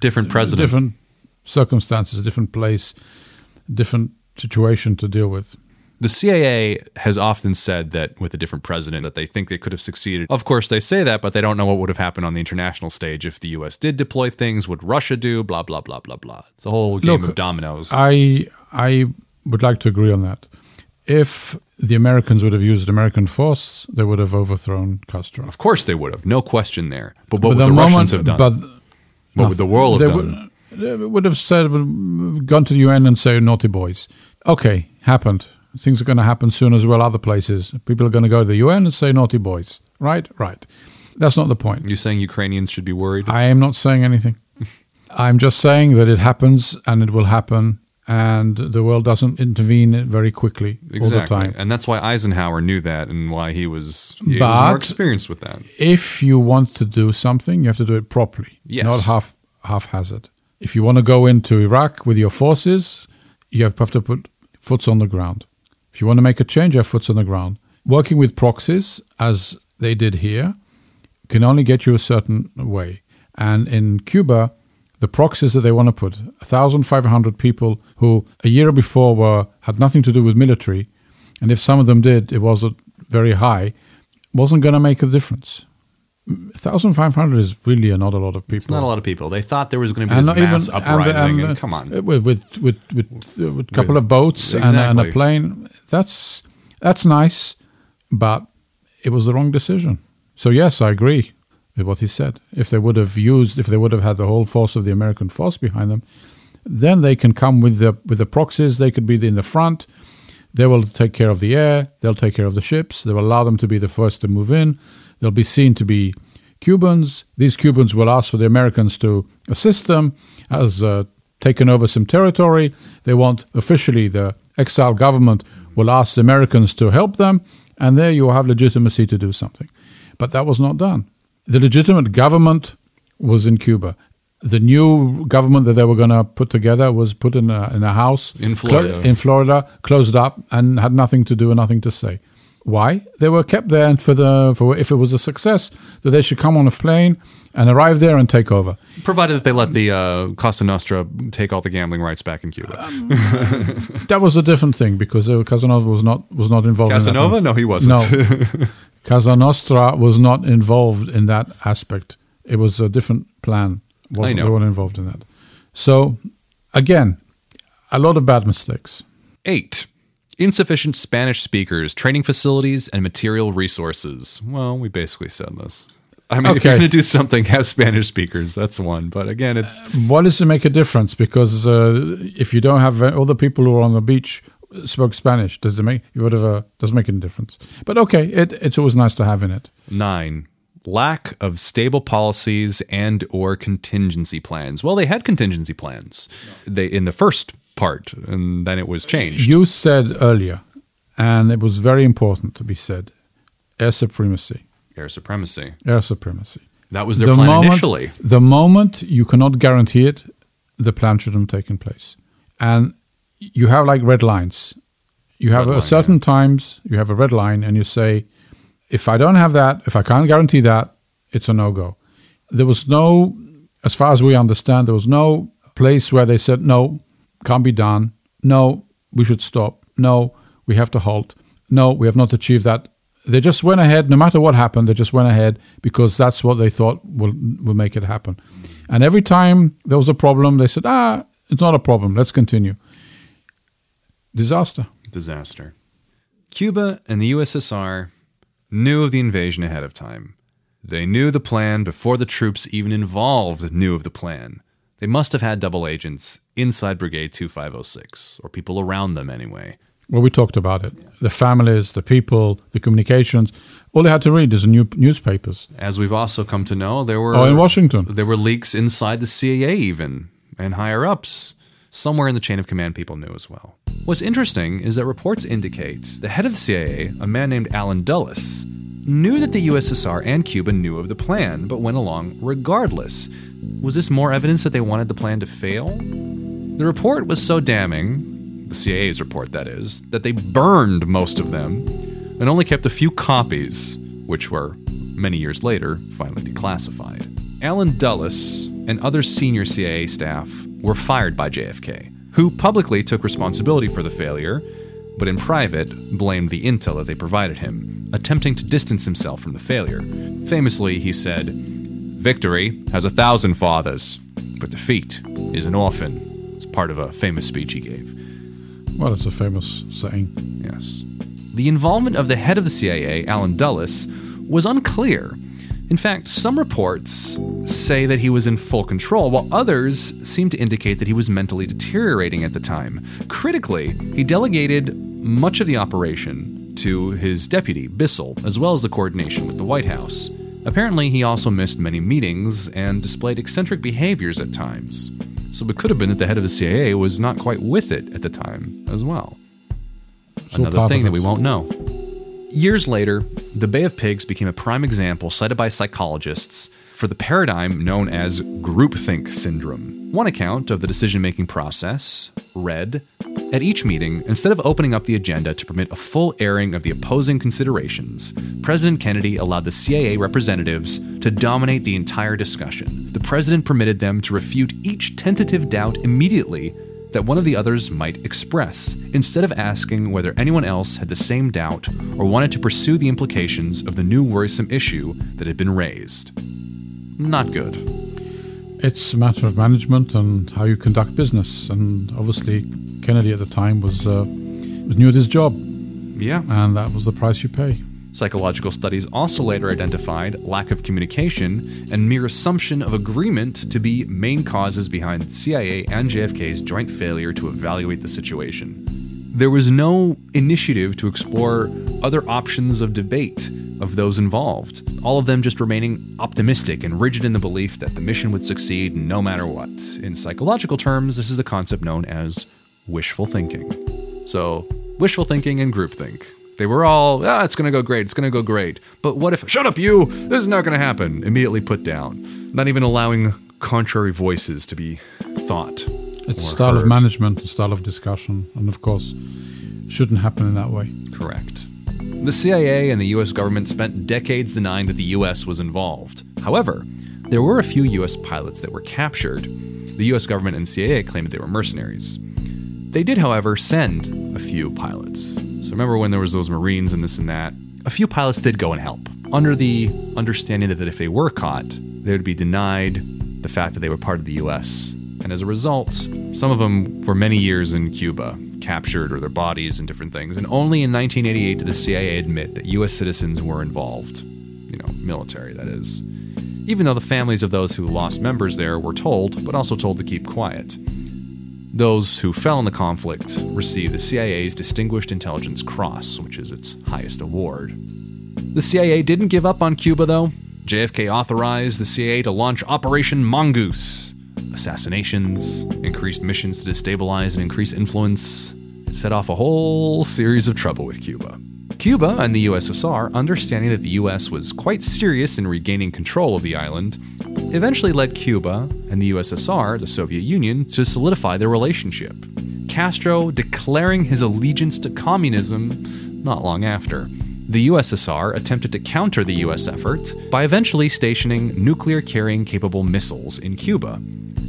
Different uh, president. different circumstances, different place, different situation to deal with. The CIA has often said that with a different president that they think they could have succeeded. Of course, they say that, but they don't know what would have happened on the international stage if the U.S. did deploy things. Would Russia do? Blah blah blah blah blah. It's a whole game Look, of dominoes. I I would like to agree on that. If the Americans would have used American force, they would have overthrown Castro. of course, they would have, no question there. But what But would the, moment- Russians have done? But what would the world have would- done? They Uh, would have said, gone to the UN and say, naughty boys. Okay, happened. Things are going to happen soon as well, other places. People are going to go to the UN and say, naughty boys. Right? Right. That's not the point. You're saying Ukrainians should be worried? I am not saying anything. I'm just saying that it happens and it will happen, and the world doesn't intervene very quickly all the time. And that's why Eisenhower knew that and why he was, he was But- more experienced with that. if you want to do something, you have to do it properly, Yes. not half haphazard. If you want to go into Iraq with your forces, you have to put foots on the ground. If you want to make a change, you have foots on the ground. Working with proxies, as they did here, can only get you a certain way. And in Cuba, the proxies that they want to put, 1,500 people who a year before were had nothing to do with military, and if some of them did, it wasn't very high, wasn't going to make a difference. 1,500 is really not a lot of people. It's not a lot of people. They thought there was going to be And this mass even uprising. and, And, uh, come on. with with with with, uh, with a couple With- of boats and, a- and a plane. That's that's nice, but it was the wrong decision. So yes, I agree with what he said. If they would have used, if they would have had the whole force of the American force behind them, then they can come with the with the proxies. They could be in the front. They will take care of the air. They'll take care of the ships. They will allow them to be the first to move in. They'll be seen to be Cubans. These Cubans will ask for the Americans to assist them as uh, taken over some territory. They want officially the exile government will ask the Americans to help them, and there you will have legitimacy to do something. But that was not done. The legitimate government was in Cuba. The new government that they were going to put together was put in a, in a house In clo- Florida. in Florida, closed up, and had nothing to do and nothing to say. Why? They were kept there, and for the for if it was a success, that they should come on a plane and arrive there and take over. Provided that they let the uh, Costa Nostra take all the gambling rights back in Cuba. Um, That was a different thing because uh, Casanova was not was not involved. in Casanova? that. No, he wasn't. No, Casa Nostra was not involved in that aspect. It was a different plan. Wasn't, know. They weren't involved in that. So, again, a lot of bad mistakes. Eight. Insufficient Spanish speakers, training facilities, and material resources. Well, we basically said this. I mean, if you're going to do something, have Spanish speakers. That's one. But again, it's what does it make a difference? Because uh, if you don't have uh, all the people who are on the beach spoke Spanish, does it make you would have uh, does it make any difference? But okay, it, it's always nice to have in it. nine. Lack of stable policies and or contingency plans. Well, they had contingency plans. They in the first part, and then it was changed. You said earlier, and it was very important to be said, air supremacy. Air supremacy. Air supremacy. That was their plan initially. The moment you cannot guarantee it, the plan shouldn't have taken place. And you have like red lines. You have a certain times you have a red line, and you say, if I don't have that, if I can't guarantee that, it's a no go. There was no, as far as we understand, there was no place where they said no, can't be done. No, we should stop. No, we have to halt. No, we have not achieved that. They just went ahead, no matter what happened, they just went ahead because that's what they thought will will make it happen. And every time there was a problem, they said, ah, it's not a problem. Let's continue. Disaster. disaster. Cuba and the USSR knew of the invasion ahead of time. They knew the plan before the troops even involved knew of the plan. They must have had double agents inside Brigade 2506, or people around them anyway. Well, we talked about it. The families, the people, the communications. All they had to read is the new newspapers. As we've also come to know, there were Oh, in Washington. There were leaks inside the CIA even, and higher ups. Somewhere in the chain of command, people knew as well. What's interesting is that reports indicate the head of the CIA, a man named Allen Dulles, knew that the USSR and Cuba knew of the plan, but went along regardless. Was this more evidence that they wanted the plan to fail? The report was so damning, the CIA's report that is, that they burned most of them and only kept a few copies, which were, many years later, finally declassified. Allen Dulles and other senior CIA staff were fired by JFK, who publicly took responsibility for the failure, but in private blamed the intel that they provided him, attempting to distance himself from the failure. Famously, he said, Victory has a thousand fathers, but defeat is an orphan. It's part of a famous speech he gave. Well, it's a famous saying. Yes. The involvement of the head of the CIA, Allen Dulles, was unclear. In fact, some reports say that he was in full control, while others seem to indicate that he was mentally deteriorating at the time. Critically, he delegated much of the operation to his deputy, Bissell, as well as the coordination with the White House. Apparently, he also missed many meetings and displayed eccentric behaviors at times. So it could have been that the head of the CIA was not quite with it at the time as well. So Another part thing that we won't know. Years later, the Bay of Pigs became a prime example cited by psychologists for the paradigm known as groupthink syndrome. One account of the decision making process read At each meeting, instead of opening up the agenda to permit a full airing of the opposing considerations, President Kennedy allowed the CIA representatives to dominate the entire discussion. The president permitted them to refute each tentative doubt immediately that one of the others might express, instead of asking whether anyone else had the same doubt or wanted to pursue the implications of the new worrisome issue that had been raised. Not good. It's a matter of management and how you conduct business. And obviously, Kennedy at the time was uh, was new at his job, Yeah. and that was the price you pay. Psychological studies also later identified lack of communication and mere assumption of agreement to be main causes behind CIA and JFK's joint failure to evaluate the situation. There was no initiative to explore other options of debate of those involved, all of them just remaining optimistic and rigid in the belief that the mission would succeed no matter what. In psychological terms, this is the concept known as wishful thinking. So, wishful thinking and groupthink. They were all, ah, it's going to go great, it's going to go great. But what if, shut up, you, this is not going to happen, immediately put down, not even allowing contrary voices to be thought. It's or style of management, and style of discussion, and of course, shouldn't happen in that way. Correct. The CIA and the US government spent decades denying that the US was involved. However, there were a few US pilots that were captured. The US government and CIA claimed that they were mercenaries. They did, however, send a few pilots. So remember when there was those Marines and this and that? A few pilots did go and help, under the understanding that if they were caught, they would be denied the fact that they were part of the US. And as a result, some of them were many years in Cuba, captured or their bodies and different things. And only in 1988 did the CIA admit that US citizens were involved. You know, military, that is. Even though the families of those who lost members there were told, but also told to keep quiet. Those who fell in the conflict received the CIA's Distinguished Intelligence Cross, which is its highest award. The CIA didn't give up on Cuba, though. JFK authorized the CIA to launch Operation Mongoose. Assassinations, increased missions to destabilize and increase influence, set off a whole series of trouble with Cuba. Cuba and the USSR, understanding that the US was quite serious in regaining control of the island, eventually led Cuba and the USSR, the Soviet Union, to solidify their relationship. Castro declaring his allegiance to communism not long after. The USSR attempted to counter the US effort by eventually stationing nuclear carrying capable missiles in Cuba,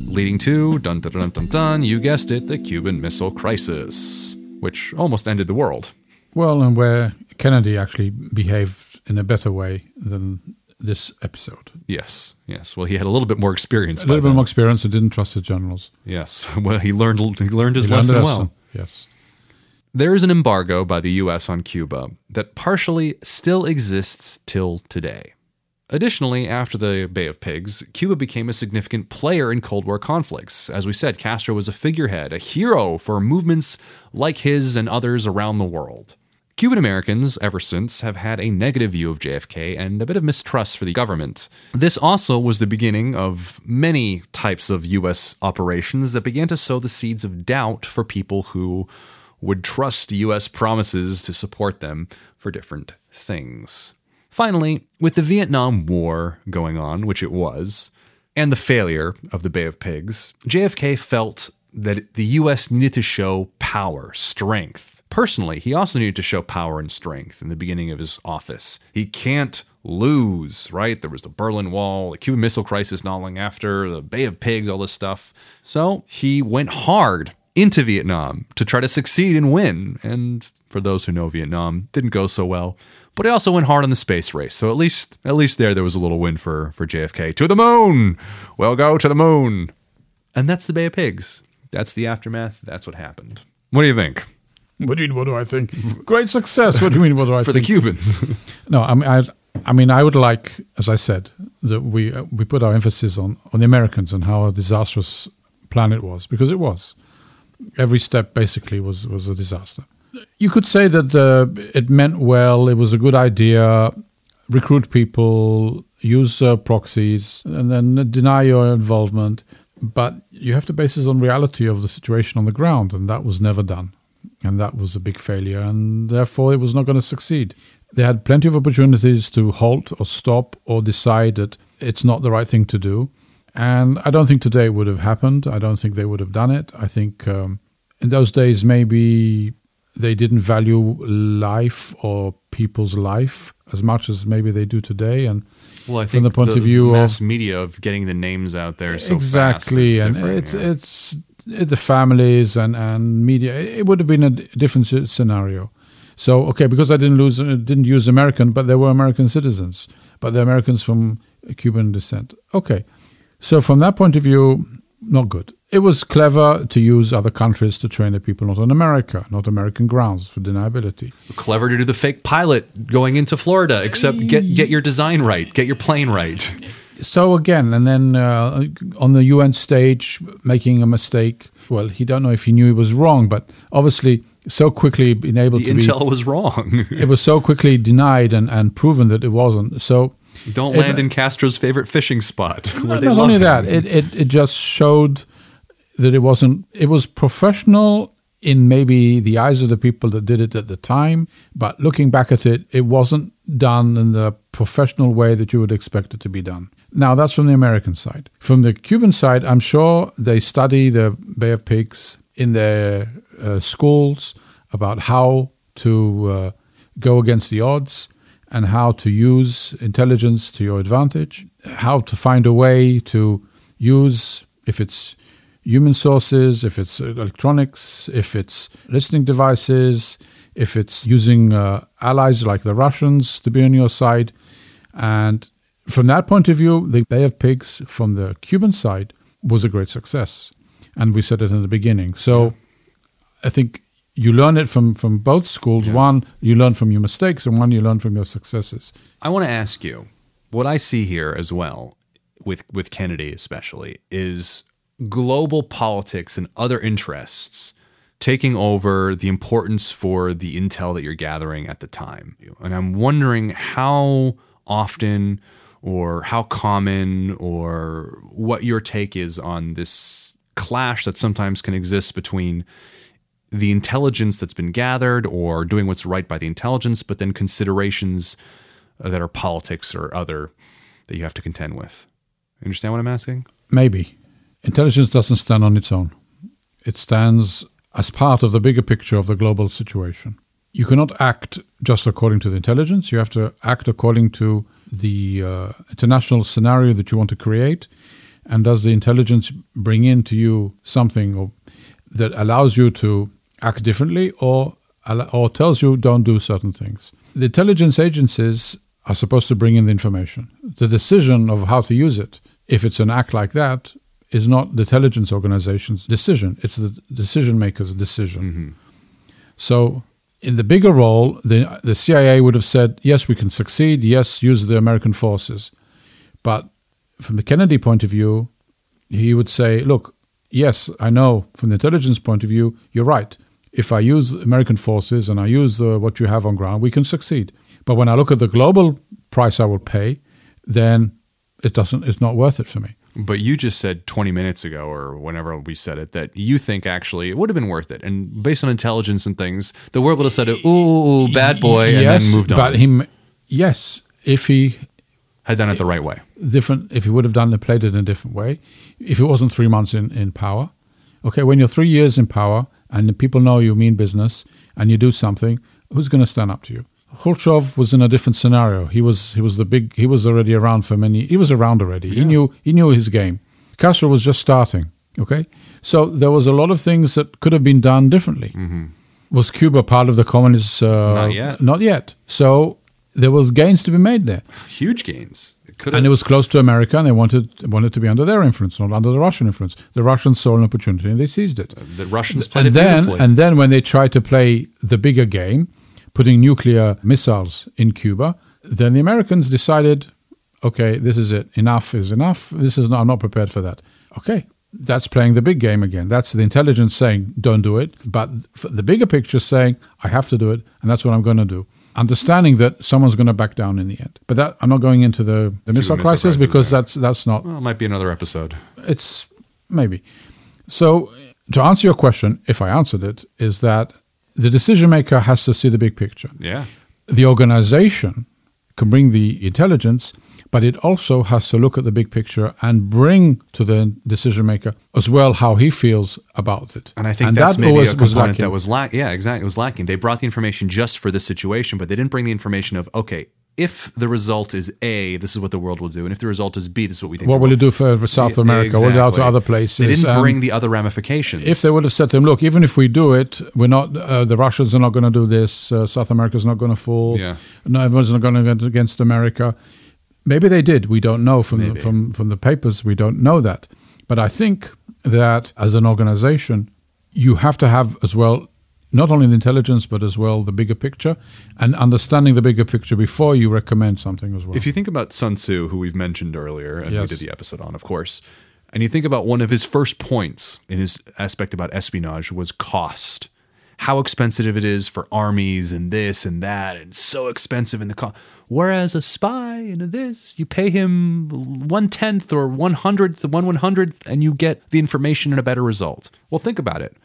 leading to, dun dun dun dun dun, you guessed it, the Cuban Missile Crisis, which almost ended the world. Well, and where Kennedy actually behaved in a better way than this episode. Yes, yes. Well, he had a little bit more experience. A little bit then. more experience and didn't trust his generals. Yes. Well, he learned he learned his He learned lesson well. Yes. There is an embargo by the US on Cuba that partially still exists till today. Additionally, after the Bay of Pigs, Cuba became a significant player in Cold War conflicts. As we said, Castro was a figurehead, a hero for movements like his and others around the world. Cuban Americans, ever since, have had a negative view of JFK and a bit of mistrust for the government. This also was the beginning of many types of U.S. operations that began to sow the seeds of doubt for people who would trust U.S. promises to support them for different things. Finally, with the Vietnam War going on, which it was, and the failure of the Bay of Pigs, JFK felt that the U.S. needed to show power, strength. Personally, he also needed to show power and strength in the beginning of his office. He can't lose, right? There was the Berlin Wall, the Cuban Missile Crisis long after, the Bay of Pigs, all this stuff. So he went hard into Vietnam to try to succeed and win. And for those who know Vietnam, didn't go so well. But he also went hard on the space race. So at least at least there there was a little win for for JFK. To the moon. We'll go to the moon. And that's the Bay of Pigs. That's the aftermath. That's what happened. What do you think? What do you mean? What do I think? Great success. What do you mean? What do I For the? Cubans. No, I mean, I, I mean, I would like, as I said, that we uh, we put our emphasis on on the Americans and how a disastrous plan it was because it was. Every step basically was was a disaster. You could say that uh, it meant well. It was a good idea. Recruit people, use uh, proxies, and then deny your involvement. But you have to base this on reality of the situation on the ground, and that was never done. And that was a big failure, and therefore it was not going to succeed. They had plenty of opportunities to halt or stop or decide that it's not the right thing to do. And I don't think today it would have happened. I don't think they would have done it. I think um, in those days, maybe they didn't value life or people's life as much as maybe they do today. And Well, I think from the point of view mass of media of getting the names out there so exactly, and different, it's yeah. it's it, the families and and media. It would have been a different scenario. So okay, because I didn't lose, uh, didn't use American, but they were American citizens, but they're Americans from Cuban descent. Okay, so from that point of view, not good. It was clever to use other countries to train the people, not on America, not American grounds for deniability. clever to do the fake pilot going into Florida. Except get get your design right, get your plane right. So again, and then uh, on the UN stage, making a mistake. Well, he don't know if he knew he was wrong, but obviously, so quickly been able The to intel be, was wrong. it was so quickly denied and, and proven that it wasn't. So Don't It- land in Castro's favorite fishing spot. where not only him. that, it, it it just showed that it wasn't. It was professional in maybe the eyes of the people that did it at the time, but looking back at it, it wasn't done in the professional way that you would expect it to be done. Now that's from the American side. From the Cuban side, I'm sure they study the Bay of Pigs in their uh, schools about how to uh, go against the odds and how to use intelligence to your advantage, how to find a way to use, if it's human sources, if it's electronics, if it's listening devices, if it's using uh, allies like the Russians to be on your side. And from that point of view, the Bay of Pigs from the Cuban side was a great success. And we said it in the beginning. So I think you learn it from, from both schools. One, you learn from your mistakes, and one, you learn from your successes. I want to ask you what I see here as well with with Kennedy especially is global politics and other interests taking over the importance for the intel that you're gathering at the time. And I'm wondering how often or how common or what your take is on this clash that sometimes can exist between the intelligence that's been gathered or doing what's right by the intelligence, but then considerations uh, that are politics or other that you have to contend with. Understand what I'm asking? Maybe. Intelligence doesn't stand on its own, it stands as part of the bigger picture of the global situation. You cannot act just according to the intelligence, you have to act according to the uh, international scenario that you want to create. And does the intelligence bring into you something or, that allows you to act differently or, or tells you don't do certain things? The intelligence agencies are supposed to bring in the information. The decision of how to use it, if it's an act like that, is not the intelligence organization's decision. It's the decision maker's decision. So, in the bigger role, the the CIA would have said, "Yes, we can succeed. Yes, use the American forces." But from the Kennedy point of view, he would say, "Look, yes, I know from the intelligence point of view, you're right. If I use American forces and I use the, what you have on ground, we can succeed. But when I look at the global price I will pay, then it doesn't. It's not worth it for me." But you just said 20 minutes ago, or whenever we said it, that you think actually it would have been worth it. And based on intelligence and things, the world would have said, ooh, bad boy, and yes, then moved on. But him, yes, if he Had done it the right way. different, if he would have done it, played it in a different way, if it wasn't three months in in power, okay, when you're three years in power and the people know you mean business and you do something, who's going to stand up to you? Khrushchev was in a different scenario. He was he was the big. He was already around for many. He was around already. He knew he knew his game. Castro was just starting. Okay, so there was a lot of things that could have been done differently. Was Cuba part of the communist? Uh, Not yet. Not yet. So there was gains to be made there, Huge gains. It and it was close to America, and they wanted wanted to be under their influence, not under the Russian influence. The Russians saw an opportunity, and they seized it. the Russians played And it then, beautifully. and then when they tried to play the bigger game, putting nuclear missiles in Cuba, Then the Americans decided, okay, this is it. Enough is enough. This is not, I'm not prepared for that. Okay, that's playing the big game again. That's the intelligence saying, don't do it. But the bigger picture saying, I have to do it, and that's what I'm going to do. Understanding that someone's going to back down in the end. But that I'm not going into the, the missile missile crisis because that's that's not Well, it might be another episode. it's maybe. So to answer your question, if I answered it, is that the decision maker has to see the big picture. Yeah. The organization can bring the intelligence, but it also has to look at the big picture and bring to the decision maker as well how he feels about it. And I think that's that maybe a component lacking. that was lacking. Yeah, exactly. It was lacking. They brought the information just for this situation, but they didn't bring the information of okay, if the result is A, this is what the world will do, and if the result is B, this is what we think. what will it do for, South America? What will you do to other places? They didn't bring the other ramifications. If they would have said to him, "Look, even if we do it, we're not. Uh, the Russians are not going to do this. Uh, South America's not going to fall. Yeah. No, everyone's not going to get against America." Maybe they did. We don't know from the, from from the papers. We don't know that. But I think that as an organization, you have to have as well not only the intelligence but as well the bigger picture and understanding the bigger picture before you recommend something as well. If you think about Sun Tzu, who we've mentioned earlier, and we did the episode on, of course, and you think about one of his first points in his aspect about espionage was cost. How expensive it is for armies and this and that, and so expensive in the cost. Whereas a spy and this, you pay him one tenth or one hundredth, one one hundredth, and you get the information and a better result. Well, think about it.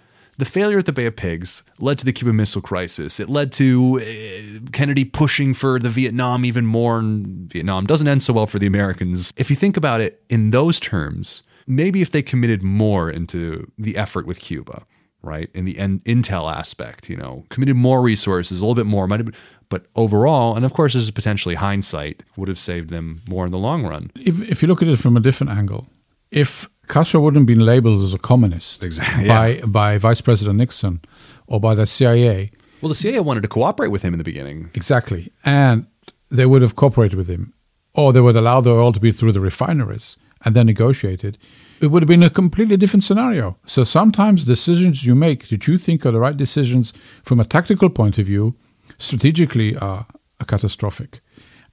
The failure at the Bay of Pigs led to the Cuban Missile Crisis. It led to uh, Kennedy pushing for the Vietnam even more, and Vietnam doesn't end so well for the Americans. If you think about it in those terms, maybe if they committed more into the effort with Cuba, right, in the intel aspect, you know, committed more resources, a little bit more, might have been, but overall, and of course, this is potentially hindsight, would have saved them more in the long run. if, if you look at it from a different angle, if Castro wouldn't have been labeled as a communist Exactly, by by Vice President Nixon or by the CIA, Well, the CIA wanted to cooperate with him in the beginning. exactly, and they would have cooperated with him, or they would allow the oil to be through the refineries and then negotiated, it would have been a completely different scenario. So sometimes decisions you make that you think are the right decisions from a tactical point of view, strategically are, are catastrophic.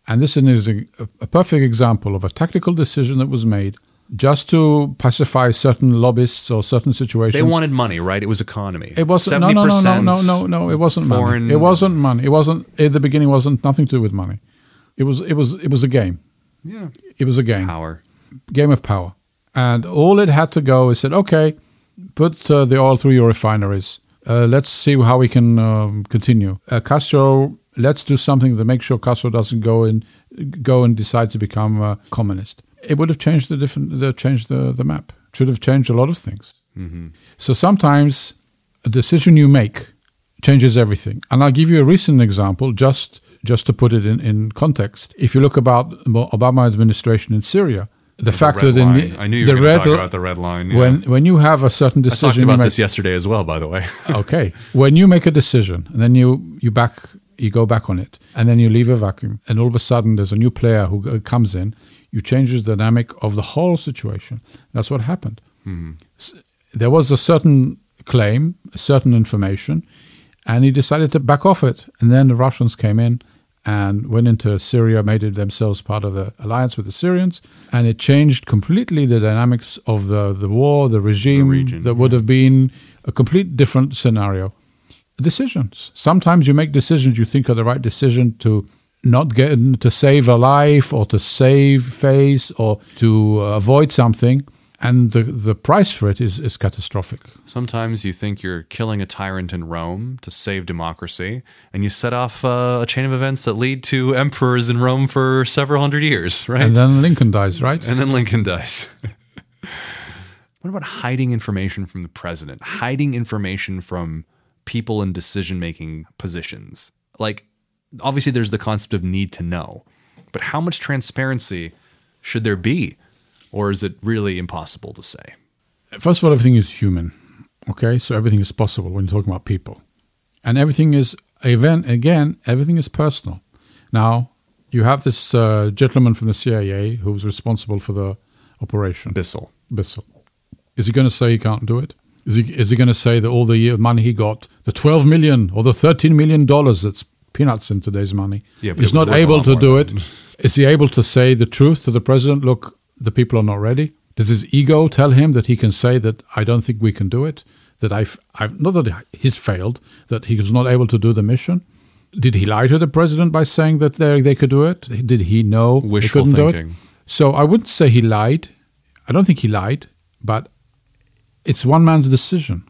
And this is a, a perfect example of a tactical decision that was made just to pacify certain lobbyists or certain situations. They wanted money, right? It was economy. It wasn't. No, no, no, no, no, no, no. It wasn't foreign. money. It wasn't money. It wasn't. At the beginning, wasn't nothing to do with money. It was. It was. It was a game. Yeah. It was a game. Power. Game of power. And all it had to go is said, okay, put uh, the oil through your refineries. Uh, let's see how we can um, continue. Uh, Castro, let's do something to make sure Castro doesn't go and go and decide to become a communist. It would have changed the different, the, changed the, the map. Should have changed a lot of things. So sometimes a decision you make changes everything. And I'll give you a recent example, just just to put it in, in context. If you look about Obama administration in Syria, the fact red that in line. the, I knew you the were to talk red- about the red line. yeah. when when you have a certain I talked decision, about make, this yesterday as well, by the way. okay, when you make a decision and then you you back you go back on it and then you leave a vacuum and all of a sudden there's a new player who uh, comes in, you change the dynamic of the whole situation. That's what happened. Mm-hmm. S- There was a certain claim, a certain information, and he decided to back off it. And then the Russians came in and went into Syria, made it themselves part of the alliance with the Syrians, and it changed completely the dynamics of the, the war, the regime the region, that would have been a complete different scenario. Decisions. Sometimes you make decisions you think are the right decision to not get to save a life or to save face or to avoid something, and the the price for it is is catastrophic. Sometimes you think you're killing a tyrant in Rome to save democracy, and you set off uh, a chain of events that lead to emperors in Rome for several hundred years, right? And then Lincoln dies, right? And then Lincoln dies. what about hiding information from the president? Hiding information from people in decision making positions? Like, obviously, there's the concept of need to know, but how much transparency should there be? Or is it really impossible to say? First of all, everything is human. Okay, so everything is possible when you're talking about people, and everything is event again. Everything is personal. Now you have this uh, gentleman from the CIA who's responsible for the operation. Bissell. Bissell. Is he going to say he can't do it? Is he is he going to say that all the money he got, the twelve million or the thirteen million dollars that's peanuts in today's money. Yeah, He's not able to do it. Is he able to say the truth to the president? Look, the people are not ready. Does his ego tell him that he can say that I don't think we can do it? That I've, I've not that he's failed, that he was not able to do the mission. Did he lie to the president by saying that they they could do it? Did he know Wishful they couldn't do it? thinking. So I wouldn't say he lied. I don't think he lied, but it's one man's decision,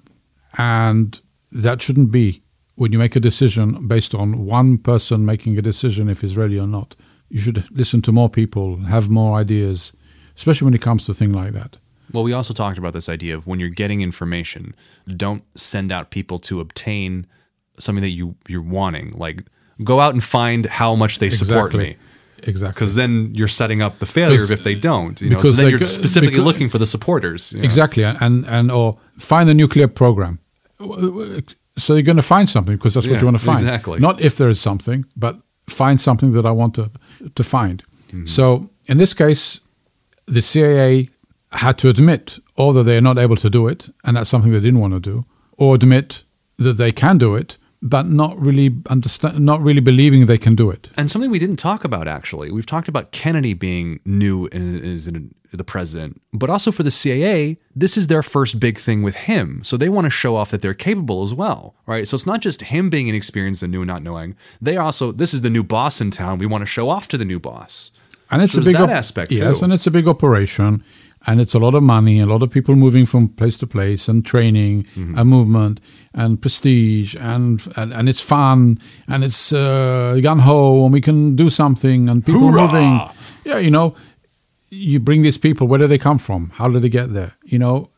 and that shouldn't be when you make a decision based on one person making a decision if he's ready or not. You should listen to more people, have more ideas, especially when it comes to things like that. Well, we also talked about this idea of when you're getting information, don't send out people to obtain something that you you're wanting. Like go out and find how much they support Exactly. me. Exactly. Because then you're setting up the failure if they don't. You know, so because then you're specifically because- looking for the supporters. you know. Exactly, and and or find the nuclear program. So you're going to find something because that's what you want to find. exactly. Not if there is something, but find something that I want to to find. Mm-hmm. So in this case, the CIA had to admit either they are not able to do it, and that's something they didn't want to do, or admit that they can do it, but not really understand, not really believing they can do it. And something we didn't talk about actually, we've talked about Kennedy being new and is the president, but also for the CIA, this is their first big thing with him. So they want to show off that they're capable as well, right? So it's not just him being inexperienced and new and not knowing. They also, this is the new boss in town. We want to show off to the new boss. And it's So a big op- aspect, Yes, too. and it's a big operation, and it's a lot of money, a lot of people moving from place to place, and training, Mm-hmm. and movement, and prestige, and and, and it's fun, and it's uh, gun ho, and we can do something, and people Hoorah! moving. Yeah, you know, you bring these people. Where do they come from? How did they get there? You know,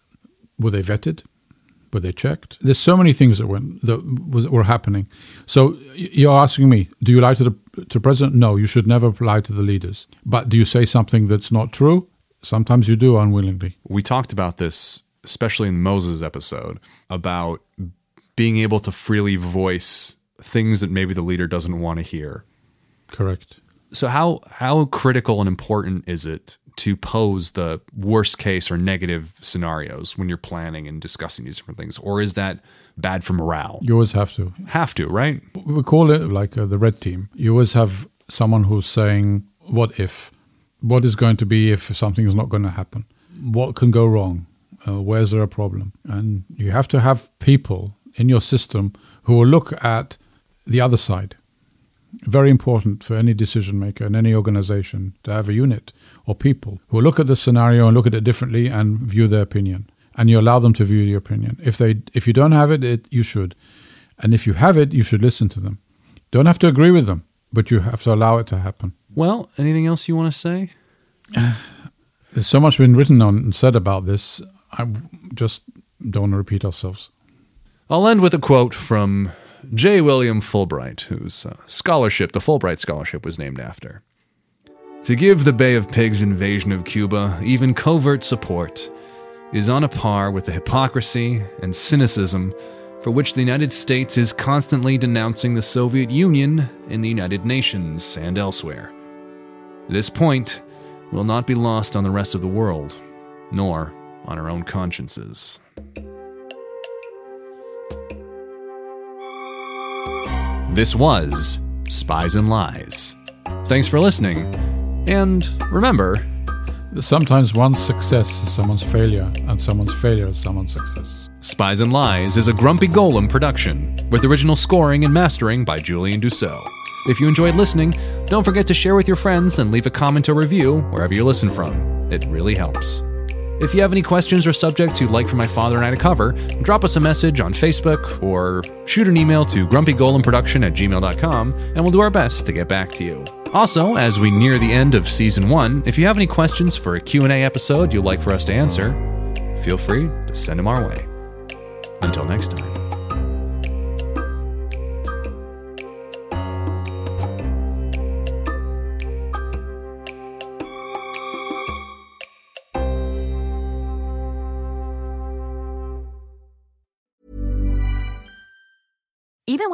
were they vetted? Were they checked? There's so many things that went that was were happening. So you're asking me, do you lie to the to the president? No, you should never lie to the leaders. But do you say something that's not true? Sometimes you do unwillingly. We talked about this, especially in Moses episode, about being able to freely voice things that maybe the leader doesn't want to hear. Correct. So how how critical and important is it to pose the worst case or negative scenarios when you're planning and discussing these different things, or is that bad for morale? You always have to. have to, right? We call it like uh, the red team. You always have someone who's saying, "What if? What is going to be if something is not going to happen? What can go wrong? Uh, where's there a problem?" And you have to have people in your system who will look at the other side. Very important for any decision maker in any organization to have a unit or people who look at the scenario and look at it differently and view their opinion. And you allow them to view your opinion. If they if you don't have it, it you should. And if you have it, you should listen to them. Don't have to agree with them, but you have to allow it to happen. Well, anything else you want to say? There's so much been written on and said about this. I just don't want to repeat ourselves. I'll end with a quote from J. William Fulbright, whose uh, scholarship, the Fulbright Scholarship, was named after. To give the Bay of Pigs invasion of Cuba even covert support is on a par with the hypocrisy and cynicism for which the United States is constantly denouncing the Soviet Union in the United Nations and elsewhere. This point will not be lost on the rest of the world, nor on our own consciences. This was Spies and Lies. Thanks for listening, and remember, Sometimes one's success is someone's failure, and someone's failure is someone's success. Spies and Lies is a Grumpy Golem production, with original scoring and mastering by Julian Dussault. If you enjoyed listening, don't forget to share with your friends and leave a comment or review wherever you listen from. It really helps. If you have any questions or subjects you'd like for my father and I to cover, drop us a message on Facebook or shoot an email to grumpygolemproduction at gmail.com and we'll do our best to get back to you. Also, as we near the end of season one, if you have any questions for a Q&A episode you'd like for us to answer, feel free to send them our way. Until next time.